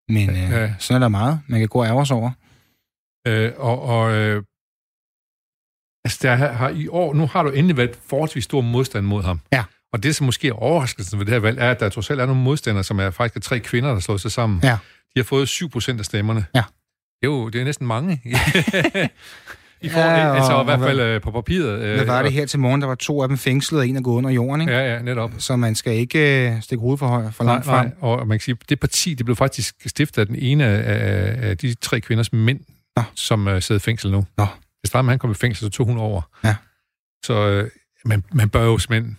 Men øh, Ja. sådan er der meget, man kan gå og ærge over. Øh, og og øh, altså der har, har i år, nu har du endelig været forholdsvis stor modstand mod ham. Ja. Og det, som måske er overraskelsen ved det her valg, er, at der trods alt er nogle modstandere, som er faktisk er tre kvinder, der slår sig sammen. Ja. De har fået 7 procent af stemmerne. Ja. Det er jo det er næsten mange. I får, Ja, ja, og- altså i og hvert fald øh, på papiret. øh, Hvad var det her til morgen? Der var to af dem fængslet, og en er gået under jorden, ikke? Ja, ja, netop. Så man skal ikke øh, stikke hovedet for, høj, for Nej, langt frem. nej, og man kan sige, det parti, det blev faktisk stiftet af den ene af, af de tre kvinders mænd, Nå. som uh, sidder i fængsel nu. Nå. Hvis Stram, han kom i fængsel, så tog hun over. Ja. Så uh, man, man bør jo simpelthen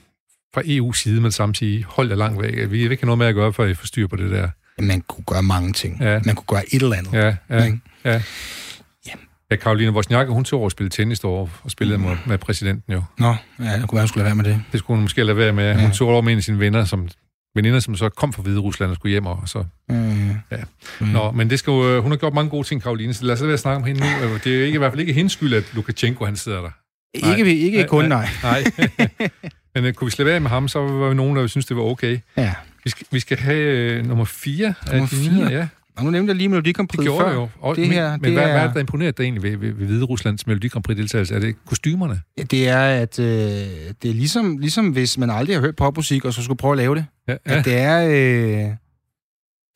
fra EU's side med det samme sige, hold jer langt væk. Vi vil ikke have noget med at gøre, for at I får styr på det der. Man kunne gøre mange ting. Ja. Man kunne gøre et eller andet. Ja, ja, Ikke? ja. Ja, Karoline Wozniacki, hun tog over og spillede tennis derovre, og spillede med, med præsidenten jo. Nå, ja, det kunne være, hun skulle lade være med det. Det skulle hun måske lade være med. Hun Ja. tog over med en af sine venner, som veninder, som så kom fra Hvide Rusland og skulle hjem, og så Øh, Ja. Mm. Nå, men det skal jo, øh, hun har gjort mange gode ting, Karoline, så lad os være at snakke om hende nu. Øh, Det er jo ikke, i hvert fald ikke hendes skyld, at Lukashenko han sidder der. Nej. ikke, ikke Nej, kun, nej. nej. Nej. men uh, kunne vi slippe af med ham, så var vi nogen, der synes, det var okay. Ja. Vi skal, vi skal have uh, nummer 4 af Nummer de fire? nyheder, ja. Og nu nævnte jeg lige Melodi Grand Prix Det gjorde før. jo. Og, det her, men det hvad, er, hvad er det, der imponerer dig egentlig ved, ved, ved Hvide Ruslands Melodi Grand Prix-deltagelse? Er det kostymerne? Ja, det er, at øh, det er ligesom, ligesom hvis man aldrig har hørt popmusik, og så skulle prøve at lave det. Ja, Ja. ja. At det er, øh,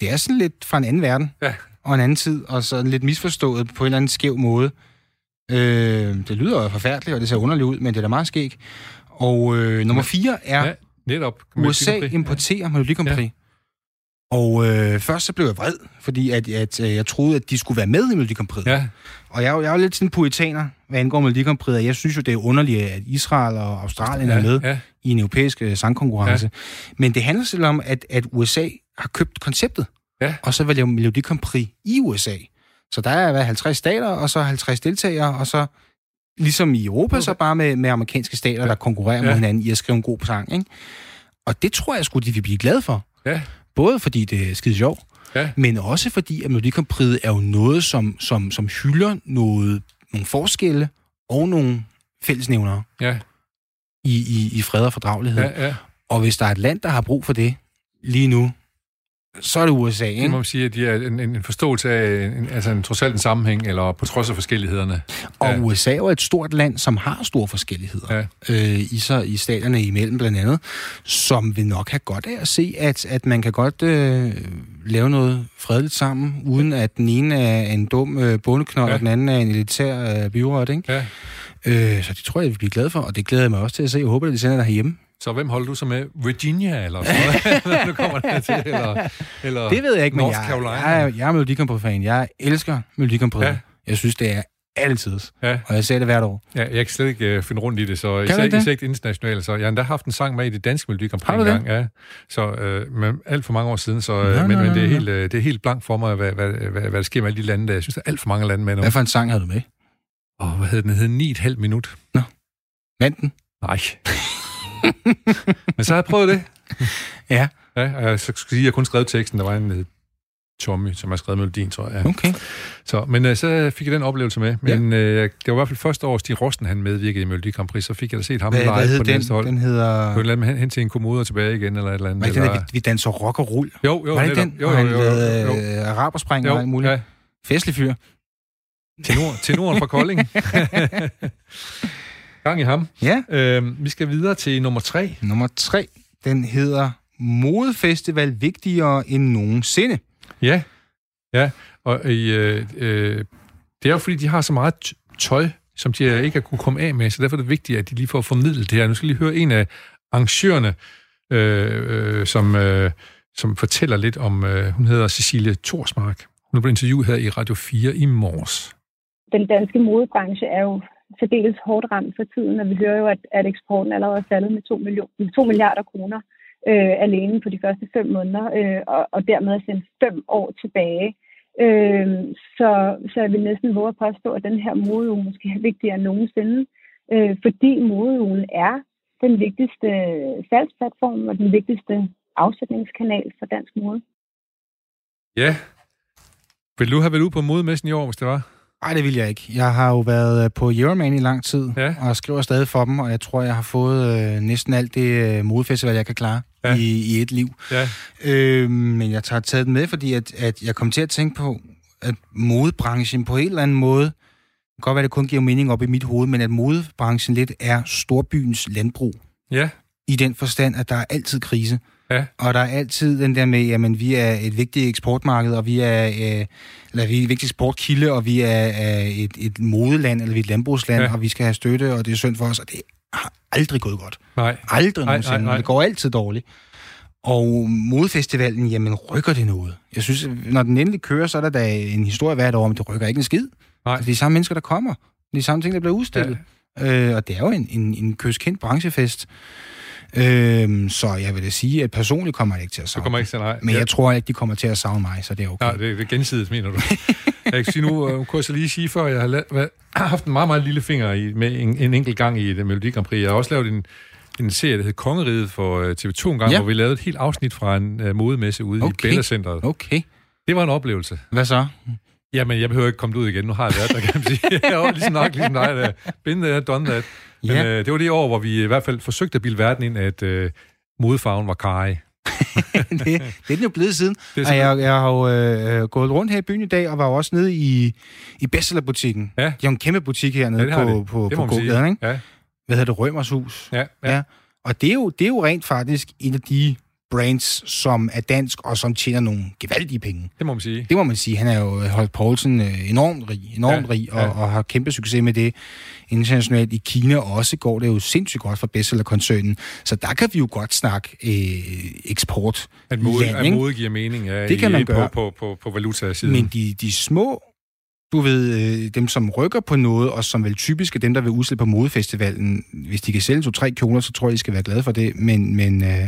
det er sådan lidt fra en anden verden, Ja. og en anden tid, og så lidt misforstået på en eller anden skæv måde. Øh, det lyder jo forfærdeligt, og det ser underligt ud, men det er da meget skæg. Og øh, nummer fire er, ja netop. USA importerer Melodi Grand Prix. Og øh, først så blev jeg vred, fordi at, at, øh, jeg troede, at de skulle være med i Melodi Grand Prix. Ja, Og jeg er, jeg er jo lidt sådan en poetaner, hvad angår Melodi Grand Prix. og Jeg synes jo, det er underligt, at Israel og Australien ja, er med ja, i en europæisk øh, sangkonkurrence. Ja. Men det handler selv om, at, at USA har købt konceptet, Ja. og så vil lave Melodi Grand Prix i USA. Så der er hvad, 50 stater, og så 50 deltagere, og så ligesom i Europa, okay. så bare med, med amerikanske stater, der konkurrerer ja. med Ja. hinanden i at skrive en god sang. Ikke? Og det tror jeg skulle de vil blive glade for. ja, Både fordi det er skide sjovt, ja. men også fordi, at Melodi Grand Prix er jo noget, som, som, som hylder noget, nogle forskelle og nogle fællesnævnere Ja, i, i, i fred og fordragelighed. ja, ja. Og hvis der er et land, der har brug for det lige nu, så er det USA, Det ikke? må man sige, at de er en, en, forståelse af en, altså en, trods alt en sammenhæng, eller på trods af forskellighederne. Og Ja. USA er jo et stort land, som har store forskelligheder. Ja. Øh, i, så, I staterne imellem blandt andet, som vil nok have godt af at se, at, at man kan godt øh, lave noget fredeligt sammen, uden at den ene er en dum øh, bondeknold, Ja. og den anden er en elitær øh, byråd, ikke? Ja. Øh, så det tror jeg, jeg vil blive glad for, og det glæder jeg mig også til at se. Jeg håber, at de sender der herhjemme. Så hvem holder du så med? Virginia, eller sådan noget? nu kommer det til, eller, eller Det ved jeg ikke, men North jeg, Carolina. jeg, er- jeg er Melodi Prix-fan. Jeg elsker Melodi. Ja. Ja. Jeg synes, det er altid. Ja. Og jeg ser det hvert år. Ja, jeg kan slet ikke uh, finde rundt i det, så du især, ikke det? især ikke det internationale. Så jeg har endda haft en sang med i det danske Melodi Grand gang. Ja. Så uh, men alt for mange år siden, så, uh, Nå, men, nå, men det, er nå, helt, uh, det er helt blankt for mig, hvad, hvad, hvad, hvad der sker med alle de lande der. Jeg synes, der er alt for mange lande med nu. Hvad for en sang havde du med? Og hvad hed den? Den hed 9,5 minut. Vandt den? Nej. men så har jeg prøvet det. Ja. Ja, og jeg skal sige, at jeg kun skrev teksten. Der var en, Tommy, som har skrevet melodien, tror jeg. Okay. Så, men øh, så fik jeg den oplevelse med. Men øh, det var i hvert fald første år, Stig Rosten han medvirkede i Melodi Grand Prix, så fik jeg da set ham Hvad, live hvad på den? næste hold. Den hedder... Kunne lade hen, hen til en kommode og tilbage igen, eller et eller andet. Hvad er den, eller... der, vi, vi danser rock og rull? Jo, jo, Var det den? Jo, jo, jo, jo, lavede jo. øh, araberspring og alt jo, muligt. ja. Festlig fyr. Tenor, tenoren fra Kolding. Gang i ham. Ja. Øh, vi skal videre til nummer tre. Nummer tre, den hedder Modefestival vigtigere end nogensinde. Ja, ja. Og i, øh, øh, det er jo fordi, de har så meget tøj, som de øh, ikke har kunne komme af med, så derfor er det vigtigt, at de lige får formidlet det her. Nu skal vi lige høre en af arrangørerne, øh, øh, som, øh, som fortæller lidt om, øh, hun hedder Cecilie Torsmark. Hun er på interview her i Radio 4 i morges. den danske modebranche er jo særdeles hårdt ramt for tiden, og vi hører jo, at, at eksporten allerede er faldet med 2, million, med 2 milliarder kroner øh, alene på de første fem måneder, øh, og, og dermed er sendt fem år tilbage. Øh, så, så jeg vil næsten våge at påstå, at den her modeuge måske er vigtigere end nogensinde, øh, fordi modeugen er den vigtigste øh, salgsplatform og den vigtigste afsætningskanal for dansk mode. Ja. Vil du have været ude på modemessen i år, hvis det var? Nej, det vil jeg ikke. Jeg har jo været øh, på Euroman i lang tid, Ja. og skriver stadig for dem, og jeg tror, jeg har fået øh, næsten alt det øh, modefestival, jeg kan klare Ja. i, i et liv. Ja. Øh, men jeg tager taget med, fordi at, at jeg kom til at tænke på, at modebranchen på en eller anden måde, det kan godt være, det kun giver mening op i mit hoved, men at modebranchen lidt er storbyens landbrug. Ja. I den forstand, at der er altid krise. Ja. Og der er altid den der med, jamen vi er et vigtigt eksportmarked, og vi er, øh, eller vi er et vigtigt eksportkilde, og vi er, er et, et modeland, eller vi er et landbrugsland, Ja. og vi skal have støtte, og det er synd for os, og det har aldrig gået godt. Nej. Aldrig Nej, nogensinde. nej, nej. Det går altid dårligt. Og modefestivalen, jamen rykker det noget? Jeg synes, når den endelig kører, så er der da en historie hvert år, men det rykker ikke en skid. Nej. Det er de samme mennesker, der kommer. Det er de samme ting, der bliver udstillet. Ja. Øh, og det er jo en, en, en køskendt branchefest. Øh, så jeg vil da sige, at personligt kommer jeg ikke til at Du savne kommer dem. ikke til nej. Men jeg tror ikke, de kommer til at savne mig, så det er okay. Nej, det, er gensidigt, mener du. jeg kan sige nu, øh, kunne jeg så lige sige før, jeg har, la- hvad, har haft en meget, meget lille finger i, med en, en enkelt gang i det Melodi Grand Prix. Jeg har også lavet en, en serie, der hed Kongeriget for øh, TV2 en gang, ja. Ja. hvor vi lavede et helt afsnit fra en uh, modemesse ude okay. i Okay. Bella Centeret. Okay. Det var en oplevelse. Hvad så? Jamen, jeg behøver ikke komme ud igen. Nu har jeg været der, kan man sige. Jeg er ligesom nok, ligesom dig, der. Been there, done that. Men Ja. øh, det var det år, hvor vi i hvert fald forsøgte at bilde verden ind, at øh, modefarven var kaj. det, det er den jo blevet siden. Det og jeg, jeg har jo øh, gået rundt her i byen i dag, og var jo også nede i, i bestsellerbutikken. Ja. De har en kæmpe butik hernede Ja, det på, de. på, Det på gågaden, ikke? Ja, Hvad hedder det? Rømers hus. ja, ja. Ja. Og det er, jo, det er jo rent faktisk en af de brands, som er dansk, og som tjener nogle gevaldige penge. Det må man sige. Det må man sige. Han er jo, Holt Poulsen, øh, enormt rig, enormt Ja, rig, og, ja. og har kæmpe succes med det internationalt. I Kina også går det jo sindssygt godt for bestsellerkoncernen. Så der kan vi jo godt snakke øh, eksport. At mode, land, at mode giver mening ja, Det kan i, man gøre. på, på, på, på valutasiden. Men de, de små, du ved, øh, dem som rykker på noget, og som vel typisk er dem, der vil udslippe på modefestivalen, hvis de kan sælge to-tre kjoler, så tror jeg, de skal være glade for det. Men, men øh,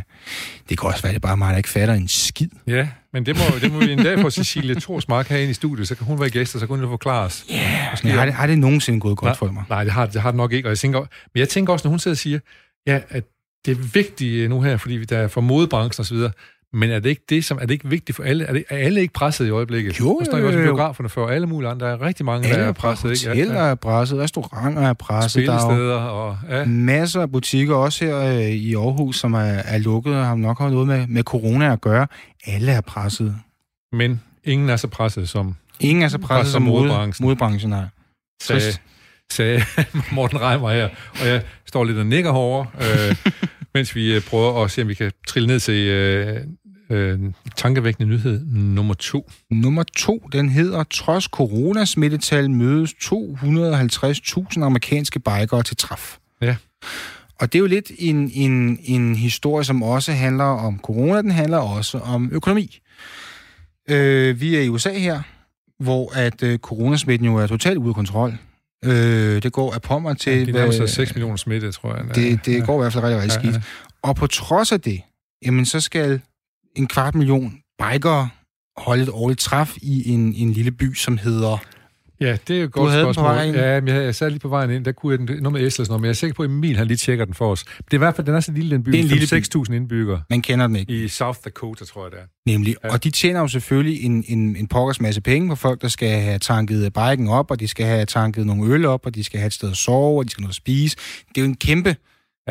det kan også være, at det er bare mig, der ikke fatter en skid. Ja, men det må, det må vi en dag få Cecilie Thorsmark have ind i studiet, så kan hun være gæst, og så kan hun forklare os. Yeah, men har det, har det nogensinde gået godt for mig? Nej, det har, det har det nok ikke, og jeg tænker, men jeg tænker også, når hun sidder og siger, ja, at det er vigtigt nu her, fordi der er for modebranchen videre, men er det ikke det, som er det ikke vigtigt for alle? Er, det, er alle ikke presset i øjeblikket? Jo, vi også jo, jo. biograferne for alle mulige andre. Der er rigtig mange, Alle der er er presset. Ikke? hoteller er presset, restauranter er presset, der er Spillesteder og... Ja. masser af butikker, også her øh, i Aarhus, som er, er lukket og har nok har noget med, med corona at gøre. Alle er presset. Men ingen er så presset, som Ingen er så presset Presset som modebranchen. modebranchen. modebranchen nej. sagde, Trist. sagde Morten Reimer her. Og jeg står lidt og nikker herovre, øh, mens vi øh, prøver at se, om vi kan trille ned til øh, øh, tankevækkende nyhed nummer to. Nummer to, den hedder, trods coronasmittetal mødes 250.000 amerikanske bikere til træf. Ja. Og det er jo lidt en, en, en historie, som også handler om corona, den handler også om økonomi. Øh, vi er i USA her, hvor at øh, coronasmitten jo er totalt ude af kontrol. Øh, det går af pommer til... Det nærmer sig hvad- 6 millioner smitte, tror jeg. det, det ja. går i hvert fald rigtig, rigtig Ja, skidt. ja. Og på trods af det, jamen så skal en kvart million bikere holde et årligt træf i en, en lille by, som hedder... Ja, det er jo et godt havde den på spørgsmål. vej ind. Ja, men jeg, jeg sad lige på vejen ind, der kunne jeg den, noget med Esler og sådan noget, men jeg er sikker på, at Emil han lige tjekker den for os. Det er i hvert fald, den er så lille, den by. Det er en lille by. 6.000 indbyggere Man kender den ikke, i South Dakota, tror jeg det er. nemlig. Ja. Og de tjener jo selvfølgelig en, en, en pokkers masse penge på folk, der skal have tanket biken op, og de skal have tanket nogle øl op, og de skal have et sted at sove, og de skal noget at spise. Det er jo en kæmpe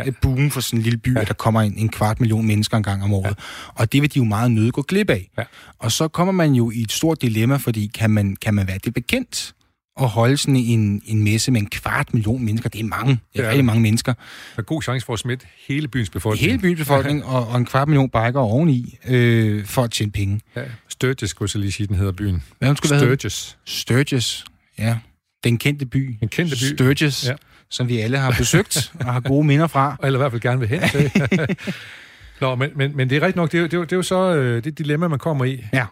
Ja. ja. boom for sådan en lille by, ja. at der kommer en, en kvart million mennesker en gang om året. Ja. Og det vil de jo meget nødt gå glip af. Ja. Og så kommer man jo i et stort dilemma, fordi kan man, kan man være det bekendt at holde sådan en, en messe med en kvart million mennesker? Det er mange. Det er er rigtig mange mennesker. Der er god chance for at smitte hele byens befolkning. Hele byens befolkning og, og en kvart million biker oveni øh, for at tjene penge. Ja, Sturgis, skulle jeg så lige sige, den hedder byen. Hvad skulle? Sturgis. Sturgis. Ja. Den kendte by. Den kendte by. Sturgis, Ja. Som vi alle har besøgt og har gode minder fra. Eller i hvert fald gerne vil hen til. Nå, men, men, men det er rigtigt nok, det er, det er, det er jo så øh, det dilemma, man kommer i. Ja.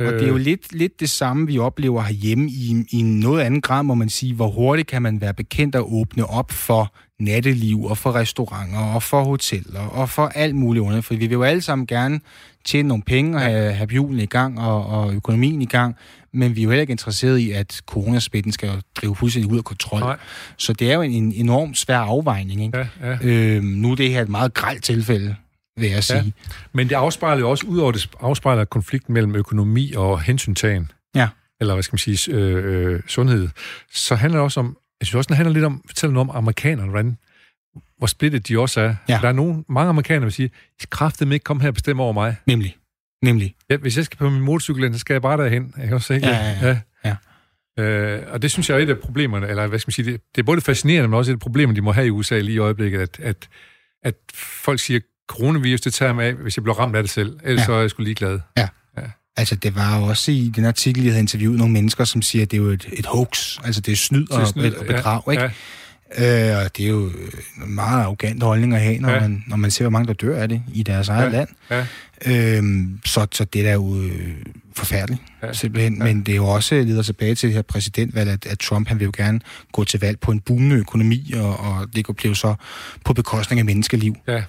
Og det er jo lidt, lidt det samme, vi oplever herhjemme i, i noget andet grad, må man sige. Hvor hurtigt kan man være bekendt at åbne op for natteliv og for restauranter og for hoteller og for alt muligt under. For vi vil jo alle sammen gerne tjene nogle penge og have, have hjulene i gang og, og økonomien i gang. Men vi er jo heller ikke interesseret i, at coronasmitten skal drive fuldstændig ud af kontrol. Nej. Så det er jo en, en enormt svær afvejning. Ikke? Ja, ja. Øhm, nu er det her et meget grelt tilfælde, vil jeg sige. Men det afspejler jo også, udover det afspejler konflikten mellem økonomi og hensyntagen, Ja. eller hvad skal man sige, øh, øh, sundhed, så handler det også om, jeg synes også, det handler lidt om, fortæller noget om amerikanerne, hvordan, hvor splittet de også er. Ja. Der er nogen, mange amerikanere, der vil sige, skal kraftedeme ikke komme her og bestemme over mig. Nemlig. Nemlig. Ja, hvis jeg skal på min motorcykel, så skal jeg bare derhen. Jeg kan også ikke? Ja, ja, ja. Øh, og det synes jeg er et af problemerne, eller hvad skal man sige, det, det er både fascinerende, men også et af problemerne, de må have i USA lige i øjeblikket, at, at, at folk siger, coronavirus, det tager mig af, hvis jeg bliver ramt af det selv. Ellers Ja. så er jeg sgu ligeglad. Altså, det var jo også i den artikel, jeg havde interviewet nogle mennesker, som siger, at det er jo et, et hoax. Altså, det er snyd og, Det er snyd, og bedrag, ja, ikke? Øh, og det er jo en meget arrogant holdning at have, når, Ja. ja. man, når man ser, hvor mange der dør af det i deres eget Ja. land. Ja. Øhm, så, så det er jo øh, forfærdeligt, Ja. simpelthen. Ja. Men det er jo også leder tilbage til det her præsidentvalg, at, at Trump han vil jo gerne gå til valg på en boomende økonomi, og, og det kunne blive så på bekostning af menneskeliv. ja.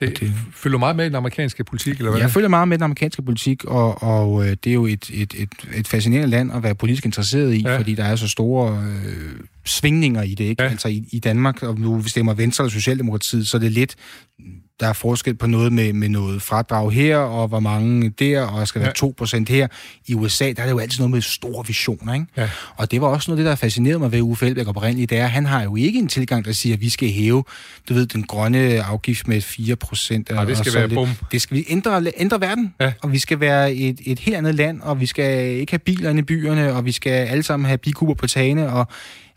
Det, det- følger meget med i den amerikanske politik, eller hvad? Jeg følger meget med den amerikanske politik, og, og øh, det er jo et, et, et, et fascinerende land at være politisk interesseret i, ja. fordi der er så store øh, svingninger i det, ikke? Ja. Ja. Altså i, i Danmark, og nu stemmer Venstre eller Socialdemokratiet, så er det lidt, der er forskel på noget med, med noget fradrag her, og hvor mange der, og skal være Ja. ja. 2% her. I USA, der er det jo altid noget med store visioner, ikke? Ja. Og det var også noget det, der fascinerede mig ved Uffe Elbæk oprindeligt, det er, at han har jo ikke en tilgang, der siger, at vi skal hæve, du ved, den grønne afgift med 4%. Nej, det skal og være lidt- bum. Det skal vi ændre, ændre verden, Ja. og vi skal være et, et helt andet land, og vi skal ikke have biler inde i byerne, og vi skal alle sammen have bikuber på tagene, og,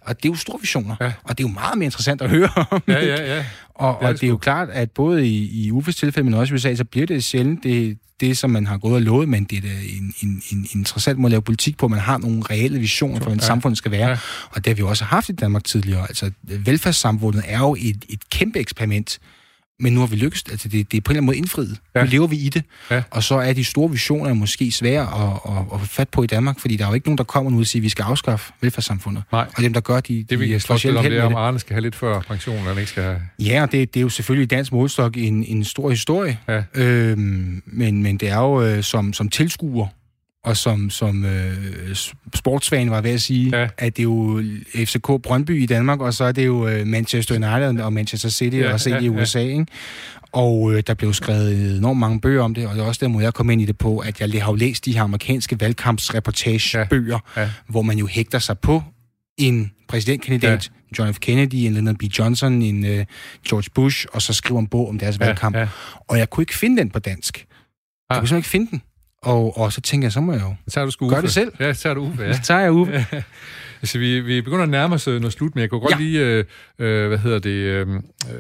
og det er jo store visioner, Ja. og det er jo meget mere interessant at høre om. Ja, ja, ja. Og, Det er og det er jo klart, at både i, i Uffes tilfælde, men også i USA, så bliver det sjældent det, det, som man har gået og lovet, men det er en, en, en interessant måde at lave politik på. Man har nogle reelle visioner for, hvordan Ja. samfundet skal være. Ja. Og det har vi jo også haft i Danmark tidligere. Altså, velfærdssamfundet er jo et, et kæmpe eksperiment, men nu har vi lykkes. Altså, det, det er på en eller anden måde indfriet. Ja. Nu lever vi i det. Ja. Og så er de store visioner måske svære at, at, at få fat på i Danmark, fordi der er jo ikke nogen, der kommer nu og siger, at vi skal afskaffe velfærdssamfundet. Nej. Og dem, der gør, de, Det vi de lidt sjældent om, det er, om. Arne skal have lidt før pension, eller ikke skal have... Ja, og det, det er jo selvfølgelig dansk målstok en, en stor historie. Ja. Øhm, men, men det er jo øh, som, som tilskuer, og som, som øh, sportsfan var ved at sige, Ja. ja. at det er jo FCK Brøndby i Danmark, og så er det jo øh, Manchester United og Manchester City Ja, ja, og set ja, ja, i ja. USA. Ikke? Og øh, der blev skrevet enormt mange bøger om det, og det er også der måde, jeg kom ind i det på, at jeg har jo læst de her amerikanske valgkampsreportagebøger, Ja. ja. hvor man jo hægter sig på en præsidentkandidat, ja. John F. Kennedy, en Lyndon B. Johnson, en uh, George Bush, og så skriver en bog om deres Ja, valgkamp. ja. Og jeg kunne ikke finde den på dansk. Jeg Ah. kunne simpelthen ikke finde den. Og, og så tænker jeg, så må jeg jo... Så tager du sgu Gør det selv. Ja, så tager du Uffe, ja. Så tager jeg Uffe. Altså, vi, vi begynder at nærme os øh, noget slut, men jeg kunne godt Ja. lige, øh, øh, hvad hedder det, øh,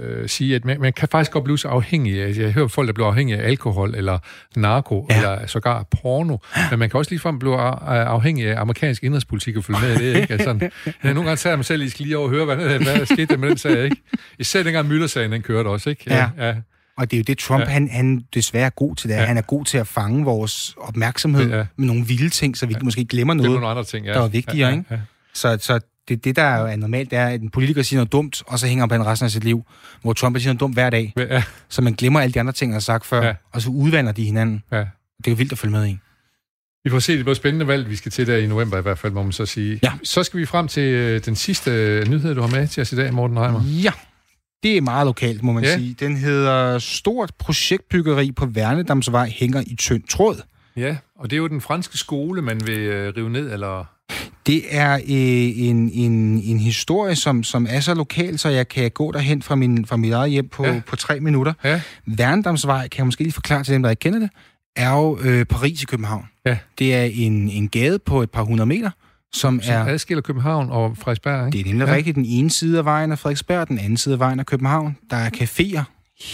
øh, sige, at man, man kan faktisk godt blive så afhængig af, jeg hører folk, der bliver afhængige af alkohol, eller narko, ja. Ja. eller sågar porno, men man kan også ligefrem blive af- afhængig af amerikansk indrigspolitik og følge med i det, ikke? Altså, sådan, ja, nogle gange tager jeg mig selv, skal lige over og høre, hvad, hvad der skete med den sag, ikke? Især dengang Møllersagen, den kørte også, ikke? Ja. ja. Og det er jo det, Trump, Ja. ja. han, han desværre er god til det. Ja. Ja. Han er god til at fange vores opmærksomhed Ja. ja. med nogle vilde ting, så vi ja. måske glemmer er noget. nogle andre ting, ja. der er vigtigere, ikke? Ja, Så, så det, det, der er jo normalt, det er, at en politiker siger noget dumt, og så hænger han på den resten af sit liv. Hvor Trump siger noget dumt hver dag, ja. ja, så man glemmer alle de andre ting, han har sagt før, Ja. ja. og så udvander de hinanden. ja. Det er jo vildt at følge med i. Vi får se, det bliver spændende valg, vi skal til der i november i hvert fald, må man så sige. Ja. Så skal vi frem til øh, den sidste nyhed, du har med til os i dag, Morten Reimer. Ja, det er meget lokalt, må man Ja. sige. Den hedder Stort projektbyggeri på Værnedamsvej hænger i tynd tråd. Ja, og det er jo den franske skole, man vil øh, rive ned, eller... Det er øh, en, en, en historie, som, som er så lokal, så jeg kan gå derhen fra, min, fra mit eget hjem på, Ja. på tre minutter. Ja, Værnedamsvej, kan jeg måske lige forklare til dem, der ikke kender det, er jo øh, Paris i København. Ja. Det er en, en gade på et par hundrede meter, som som er... adskiller København og Frederiksberg, ikke? Det er nemlig Ja. rigtigt. Den ene side af vejen er Frederiksberg, den anden side af vejen er København. Der er caféer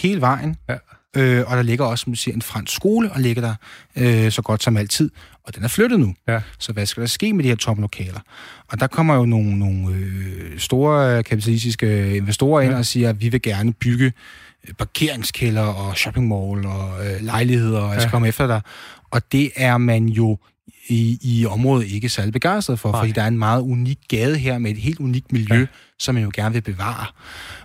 hele vejen. Ja. Øh, og der ligger også, som du siger, en fransk skole, og ligger der øh, så godt som altid. Og den er flyttet nu. Ja. Så hvad skal der ske med de her tomme lokaler? Og der kommer jo nogle, nogle øh, store øh, kapitalistiske investorer ind Ja. og siger, at vi vil gerne bygge øh, parkeringskælder og shoppingmall og øh, lejligheder, og jeg skal Ja. komme efter dig. Og det er man jo i, i området ikke særlig begejstret for, Nej. fordi der er en meget unik gade her med et helt unikt miljø, Ja. som man jo gerne vil bevare.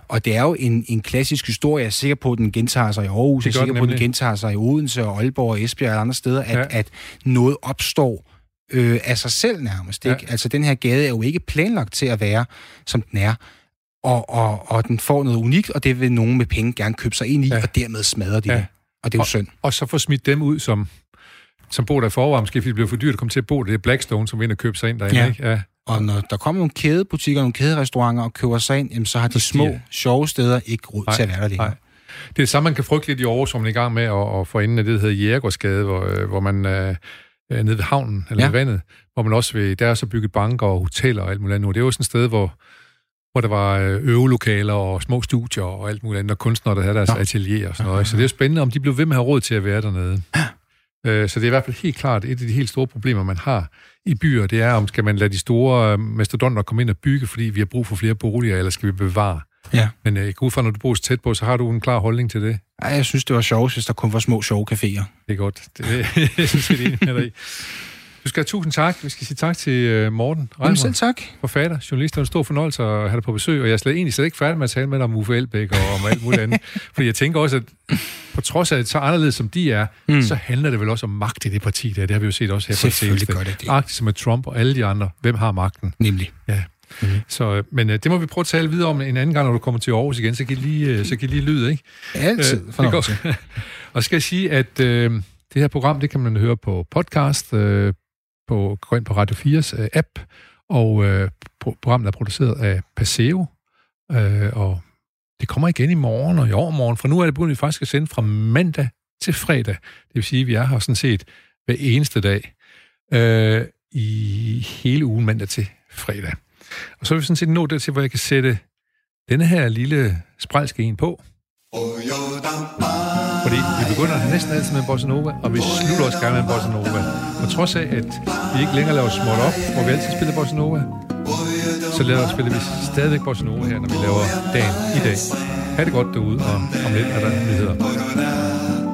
Og det er jo en, en klassisk historie, jeg er sikker på, at den gentager sig i Aarhus, jeg er sikker på, at den gentager sig i Odense og Aalborg og Esbjerg og andre steder, at, Ja. at noget opstår øh, af sig selv nærmest. Ikke? Ja. Altså den her gade er jo ikke planlagt til at være, som den er. Og, og, og den får noget unikt, og det vil nogen med penge gerne købe sig ind i, Ja. og dermed smadre de Ja. det. Og det er jo synd. Og så få smidt dem ud, som, som bor der i forvejen, måske fordi det bliver for dyrt at komme til at bo der. Det er Blackstone, som ind og købe sig ind derinde, Ja. ikke? Ja. Og når der kommer nogle kædebutikker, nogle kæderestauranter og køber sig ind, jamen, så har de små, sjove steder ikke råd Nej, til at være der længere. Nej. Det er det samme, man kan frygte lidt i Aarhus, hvor man er i gang med at, at få enden af det, der hedder Jægergårdsgade, hvor, øh, hvor man øh, er nede ved havnen, eller ja. Ja. ved vandet, hvor man også vil, der er så bygget banker og hoteller og alt muligt andet nu. Det er jo sådan et sted, hvor, hvor der var øh, øvelokaler og små studier og alt muligt andet, og kunstnere, der havde deres Nå. atelier og sådan noget. Så det er jo spændende, om de blev ved med at have råd til at være dernede. Øh, Så det er i hvert fald helt klart et af de helt store problemer, man har i byer, det er, om skal man lade de store øh, mastodonter komme ind og bygge, fordi vi har brug for flere boliger, eller skal vi bevare? Ja. Men øh, ud fra, når du bor så tæt på, så har du en klar holdning til det. Ej, jeg synes, det var sjovt, hvis der kun var små sjove caféer. Det er godt. Det, jeg synes, det er enig med dig i. Du skal have tusind tak. Vi skal sige tak til øh, Morten Jamen selv Reimer, tak. forfatter, journalist. Det var en stor fornøjelse at have dig på besøg, og jeg er slet, egentlig slet ikke færdig med at tale med dig om Uffe Elbæk og om alt muligt andet. Fordi jeg tænker også, at på trods af, at så anderledes som de er, mm. så handler det vel også om magt i det parti der. Det har vi jo set også her på det Selvfølgelig gør det det. Som med Trump og alle de andre. Hvem har magten? Nemlig. Ja. Mm. Så, øh, men øh, det må vi prøve at tale videre om en anden gang, når du kommer til Aarhus igen, så giv lige, øh, så giv lige lyd, ikke? Altid. Øh, det går. og skal jeg sige, at øh, det her program, det kan man høre på podcast, øh, på, gå ind på Radio 4's øh, app, og øh, programmet er produceret af Paseo, øh, og det kommer igen i morgen og i overmorgen, for nu er det begyndt, vi faktisk at sende fra mandag til fredag. Det vil sige, at vi er her sådan set hver eneste dag øh, i hele ugen mandag til fredag. Og så vil vi sådan set nået dertil, hvor jeg kan sætte denne her lille sprælske en på. Fordi vi begynder næsten altid med Bossa Nova, og vi slutter også gerne med Bossa Nova. Og trods af, at vi ikke længere laver småt op, hvor vi altid spiller Bossa Nova, så laver, spiller vi stadigvæk Bossa her, når vi laver dagen i dag. Ha' det godt derude, og om lidt er der nyheder.